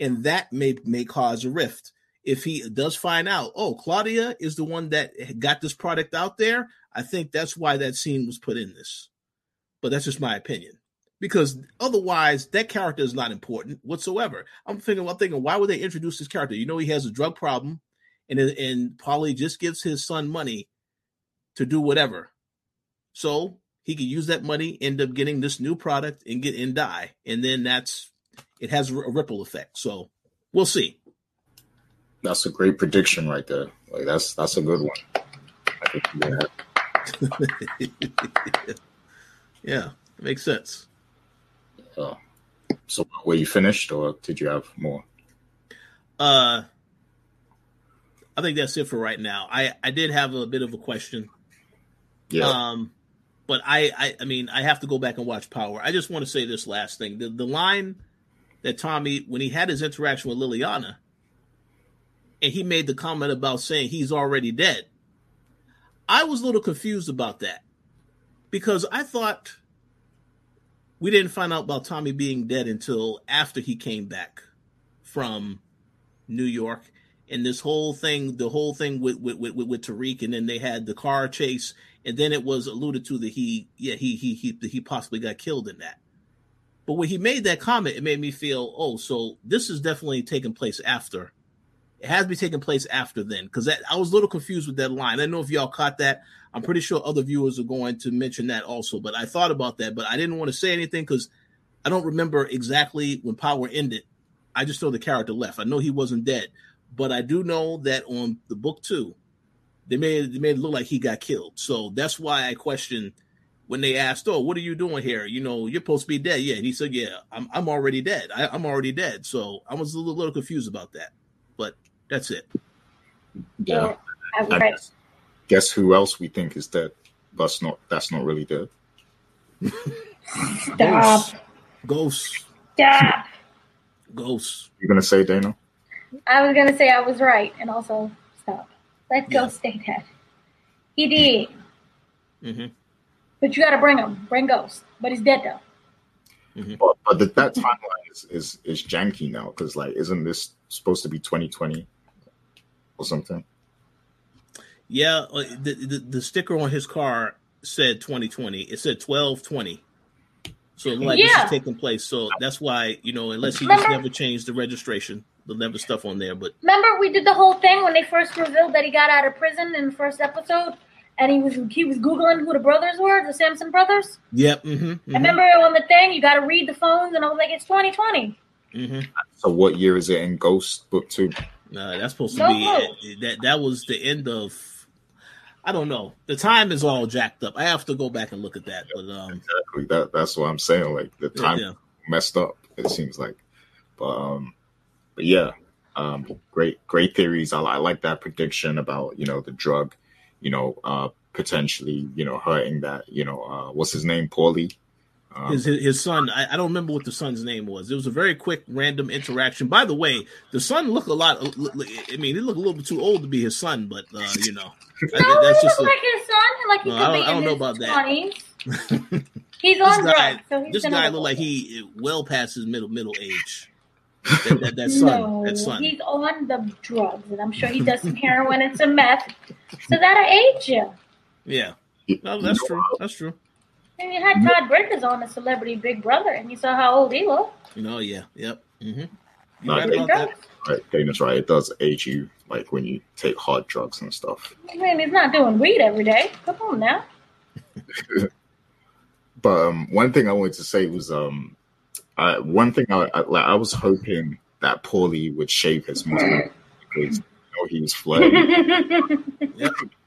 And that may may cause a rift. If he does find out, oh, Claudia is the one that got this product out there, I think that's why that scene was put in this. But that's just my opinion because otherwise that character is not important whatsoever. I'm thinking, I'm thinking, why would they introduce this character? You know, he has a drug problem, and and Paulie just gives his son money to do whatever, so he could use that money, end up getting this new product, and get and die, and then that's it has a ripple effect. So we'll see. That's a great prediction right there. Like that's that's a good one. yeah. makes sense. Uh, so were you finished or did you have more? Uh I think that's it for right now. I I did have a bit of a question. Yeah. Um but I I I mean I have to go back and watch Power. I just want to say this last thing. The the line that Tommy when he had his interaction with Liliana and he made the comment about saying he's already dead. I was a little confused about that because I thought we didn't find out about Tommy being dead until after he came back from New York. And this whole thing, the whole thing with with, with, with Tariq, and then they had the car chase, and then it was alluded to that he, yeah, he he he he possibly got killed in that. But when he made that comment, it made me feel, oh, so this is definitely taking place after, It has to be taking place after then because I was a little confused with that line. I don't know if y'all caught that. I'm pretty sure other viewers are going to mention that also, but I thought about that, but I didn't want to say anything because I don't remember exactly when Power ended. I just know the character left. I know he wasn't dead, but I do know that on the book two, they made they made it look like he got killed. So that's why I question when they asked, "Oh, what are you doing here? You know, you're supposed to be dead." Yeah, and he said, "Yeah, I'm I'm already dead. I, am already dead." So I was a little, little, confused about that, but that's it. Yeah, I guess, guess who else we think is dead? That's not that's not really dead. Stop. Ghost. Stop. Ghost. You're gonna say Dana? I was gonna say I was right, and also stop. Let yeah. Ghost stay dead. He did. Mm-hmm. But you got to bring him. Bring Ghost. But he's dead though. Mm-hmm. But, but the, that timeline is, is is janky now because like, isn't this supposed to be 2020 or something? Yeah, uh, the, the, the sticker on his car said 2020. It said 1220. So like yeah. this is taking place. So that's why you know, unless he Remember? just never changed the registration, the never stuff on there. But remember, we did the whole thing when they first revealed that he got out of prison in the first episode and he was he was googling who the brothers were, the Sampson brothers. Yep. Mm-hmm, mm-hmm. I remember on the thing you got to read the phones, and I was like, it's 2020. Mm-hmm. So what year is it in Ghost Book Two? Uh, that's supposed to no be that. That was the end of. I don't know. The time is all jacked up. I have to go back and look at that. But um, exactly that. That's what I'm saying. Like the time yeah, yeah. messed up. It seems like, but um, but yeah, um, great great theories. I, I like that prediction about you know the drug you know, uh, potentially, you know, hurting that, you know, uh, what's his name, Paulie. Um, his, his son, I, I, don't remember what the son's name was. It was a very quick, random interaction. By the way, the son looked a lot. I mean, he looked a little bit too old to be his son, but uh, you know, no, that's he just a, like his son. Like he no, could I don't, I don't know about 20s. that. he's on drugs. So this guy looked like he well past his middle middle age. That, that, that son, no, that son. He's on the drugs, and I'm sure he does some heroin and some meth. So that'll age you. Yeah, no, that's true. That's true. And you had Todd Bridges on a Celebrity Big Brother, and you saw how old he looked. No, yeah, yep. Mm-hmm. No, right about. Right, Dana's right. It does age you, like when you take hard drugs and stuff. I mean, he's not doing weed every day. Come on now. but um, one thing I wanted to say was um, uh, one thing I, I, like, I was hoping that Paulie would shave his mustache because you know, he was flirting.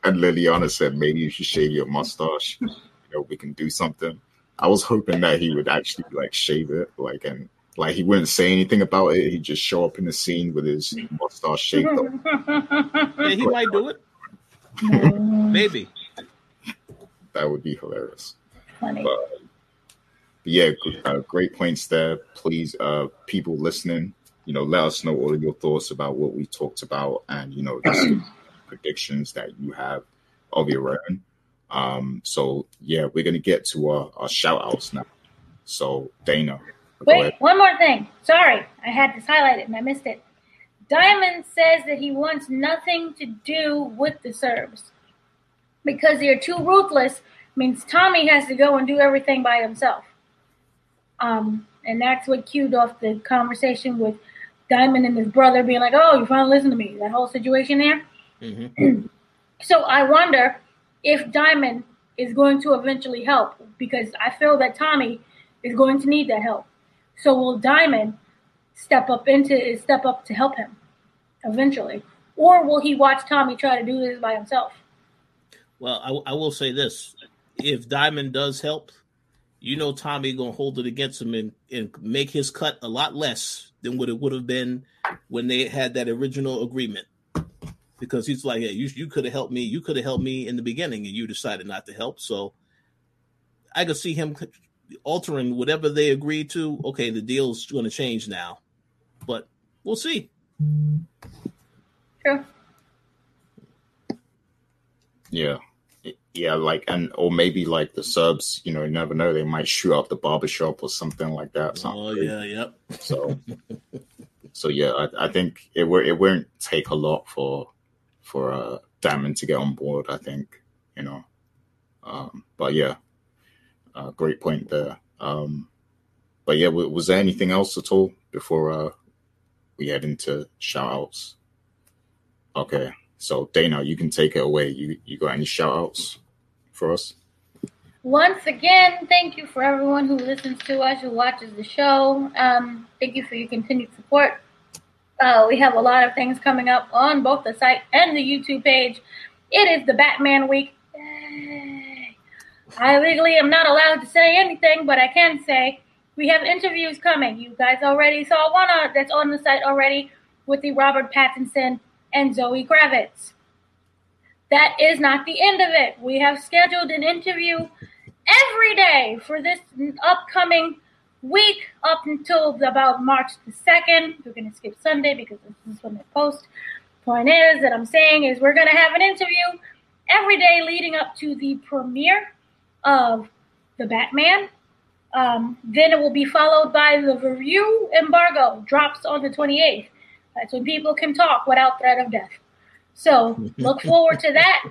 And Liliana said, maybe you should shave your mustache. You know, we can do something. I was hoping that he would actually like shave it, like and like he wouldn't say anything about it. He'd just show up in the scene with his mustache shaved up. Yeah, he might do it. Maybe. That would be hilarious. Funny. But, yeah, uh, great points there. Please, uh, people listening, you know, let us know all of your thoughts about what we talked about, and you know, just predictions that you have of your own. Um, so yeah, we're gonna get to our, our shout outs now. So Dana. Wait, one more thing. Sorry, I had this highlighted and I missed it. Diamond says that he wants nothing to do with the Serbs because they're too ruthless. Means Tommy has to go and do everything by himself. Um, and that's what cued off the conversation with Diamond and his brother being like, "Oh, you finally listen to me." That whole situation there. Mm-hmm. so I wonder if Diamond is going to eventually help because I feel that Tommy is going to need that help. So will Diamond step up into step up to help him eventually, or will he watch Tommy try to do this by himself? Well, I, I will say this: if Diamond does help, you know Tommy gonna hold it against him and, and make his cut a lot less than what it would have been when they had that original agreement. Because he's like, hey, you you could have helped me, you could have helped me in the beginning, and you decided not to help. So I could see him altering whatever they agreed to. Okay, the deal's going to change now, but we'll see. True. Yeah yeah, like and or maybe like the Serbs, you know, you never know, they might shoot up the barbershop or something like that. Oh yeah, yep. So, so yeah, I, I think it will it won't take a lot for for uh Diamond to get on board. I think you know, um, but yeah, uh, great point there. Um, but yeah, was there anything else at all before uh, we head into shout outs? Okay. So Dana, you can take it away. You you got any shout outs for us? Once again, thank you for everyone who listens to us, who watches the show. Um, thank you for your continued support. Uh, we have a lot of things coming up on both the site and the YouTube page. It is the Batman week. Yay. I legally am not allowed to say anything, but I can say we have interviews coming. You guys already saw one on, that's on the site already with the Robert Pattinson and Zoe Kravitz. That is not the end of it. We have scheduled an interview every day for this upcoming week up until about March the 2nd. We're going to skip Sunday because this is when they post. Point is that I'm saying is we're going to have an interview every day leading up to the premiere of The Batman. Um, then it will be followed by the review embargo, drops on the 28th. That's when people can talk without threat of death. So look forward to that.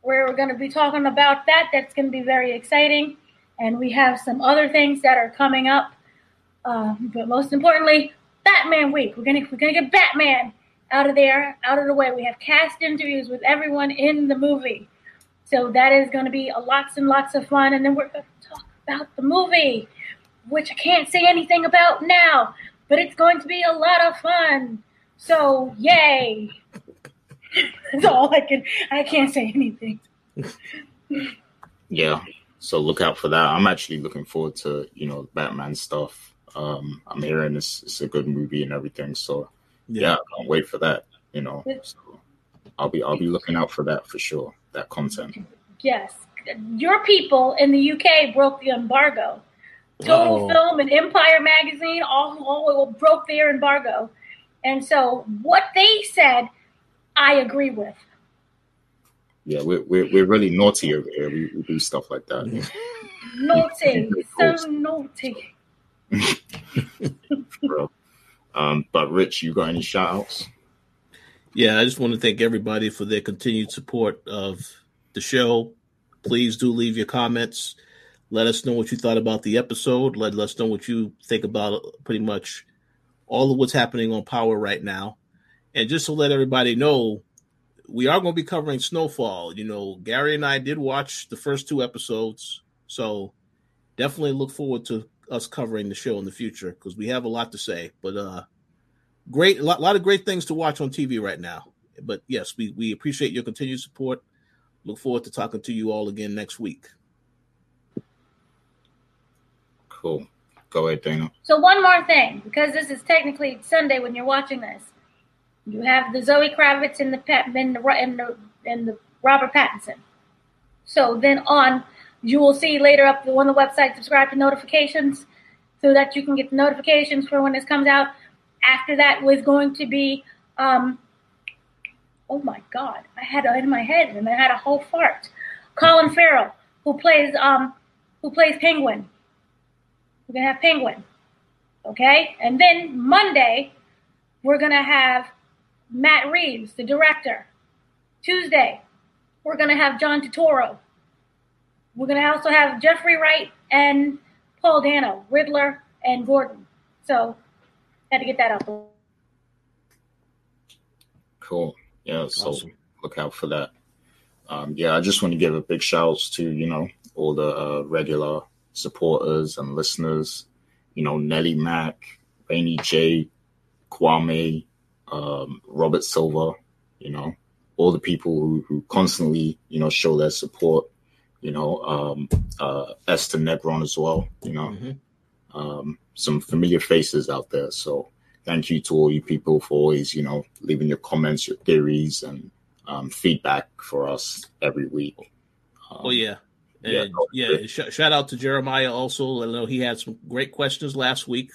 Where We're going to be talking about that. That's going to be very exciting. And we have some other things that are coming up. Uh, but most importantly, Batman Week. We're gonna we're gonna get Batman out of there, out of the way. We have cast interviews with everyone in the movie, so that is going to be a lots and lots of fun. And then we're going to talk about the movie, which I can't say anything about now, but it's going to be a lot of fun. So yay! That's all I can. I can't say anything. Yeah. So look out for that. I'm actually looking forward to you know Batman stuff. Um, I'm hearing it's, it's a good movie and everything. So yeah, I can't wait for that. You know, so I'll be I'll be looking out for that for sure. That content. Yes, your people in the UK broke the embargo. Total Uh-oh. Film and Empire Magazine all, all broke their embargo, and so what they said, I agree with. Yeah, we're we're, we're really naughty over here. We, we do stuff like that. Naughty, so naughty. Um, but Rich, you got any shout outs? Yeah, I just want to thank everybody for their continued support of the show. Please do leave your comments. Let us know what you thought about the episode. Let us know what you think about pretty much all of what's happening on Power right now. And just to let everybody know, we are going to be covering Snowfall. You know, Gary and I did watch the first two episodes. So definitely look forward to us covering the show in the future because we have a lot to say. But uh great, a lot, lot of great things to watch on TV right now. But yes, we we appreciate your continued support. Look forward to talking to you all again next week. Cool. Go ahead, Dana. So one more thing, because this is technically Sunday when you're watching this, you have the Zoe Kravitz and the Pat and the and the, and the Robert Pattinson. So then on, you will see later up on the website, subscribe to notifications, so that you can get notifications for when this comes out. After that was going to be, um, oh my God, I had it in my head and I had a whole fart. Colin Farrell, who plays um, who plays Penguin. We're gonna have Penguin. Okay? And then Monday, we're gonna have Matt Reeves, the director. Tuesday, we're gonna have John Turturro. We're gonna also have Jeffrey Wright and Paul Dano, Riddler and Gordon. So had to get that up. Cool. Yeah, so Awesome. look out for that. Um, yeah, I just want to give a big shout outs to, you know, all the uh, regular supporters and listeners, you know, Nelly Mack, Rainy J, Kwame, um, Robert Silver, you know, all the people who, who constantly, you know, show their support, you know, um, uh, Esther Negron as well, you know, Mhm. um, some familiar faces out there. So thank you to all you people for always, you know, leaving your comments, your theories, and um, feedback for us every week. Um, Oh yeah. And Yeah, yeah, sh- shout out to Jeremiah also. I know he had some great questions last week.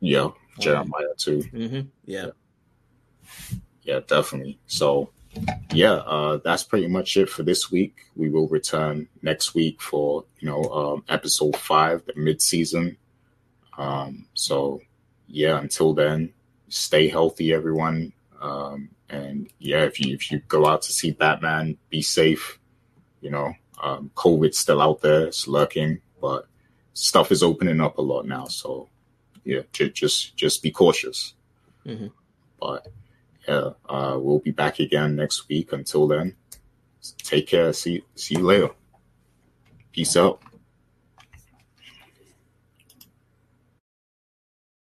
yeah, Jeremiah too. hmm Yeah. Yeah, definitely. So, yeah, uh, that's pretty much it for this week. We will return next week for you know um, episode five, the mid season. Um, so, yeah, until then, stay healthy, everyone. Um, and yeah, if you if you go out to see Batman, be safe. You know, um, COVID's still out there; it's lurking, but stuff is opening up a lot now. So, yeah, ju- just just be cautious. Mhm. But yeah, uh, we'll be back again next week. Until then, take care. See see you later. Peace out.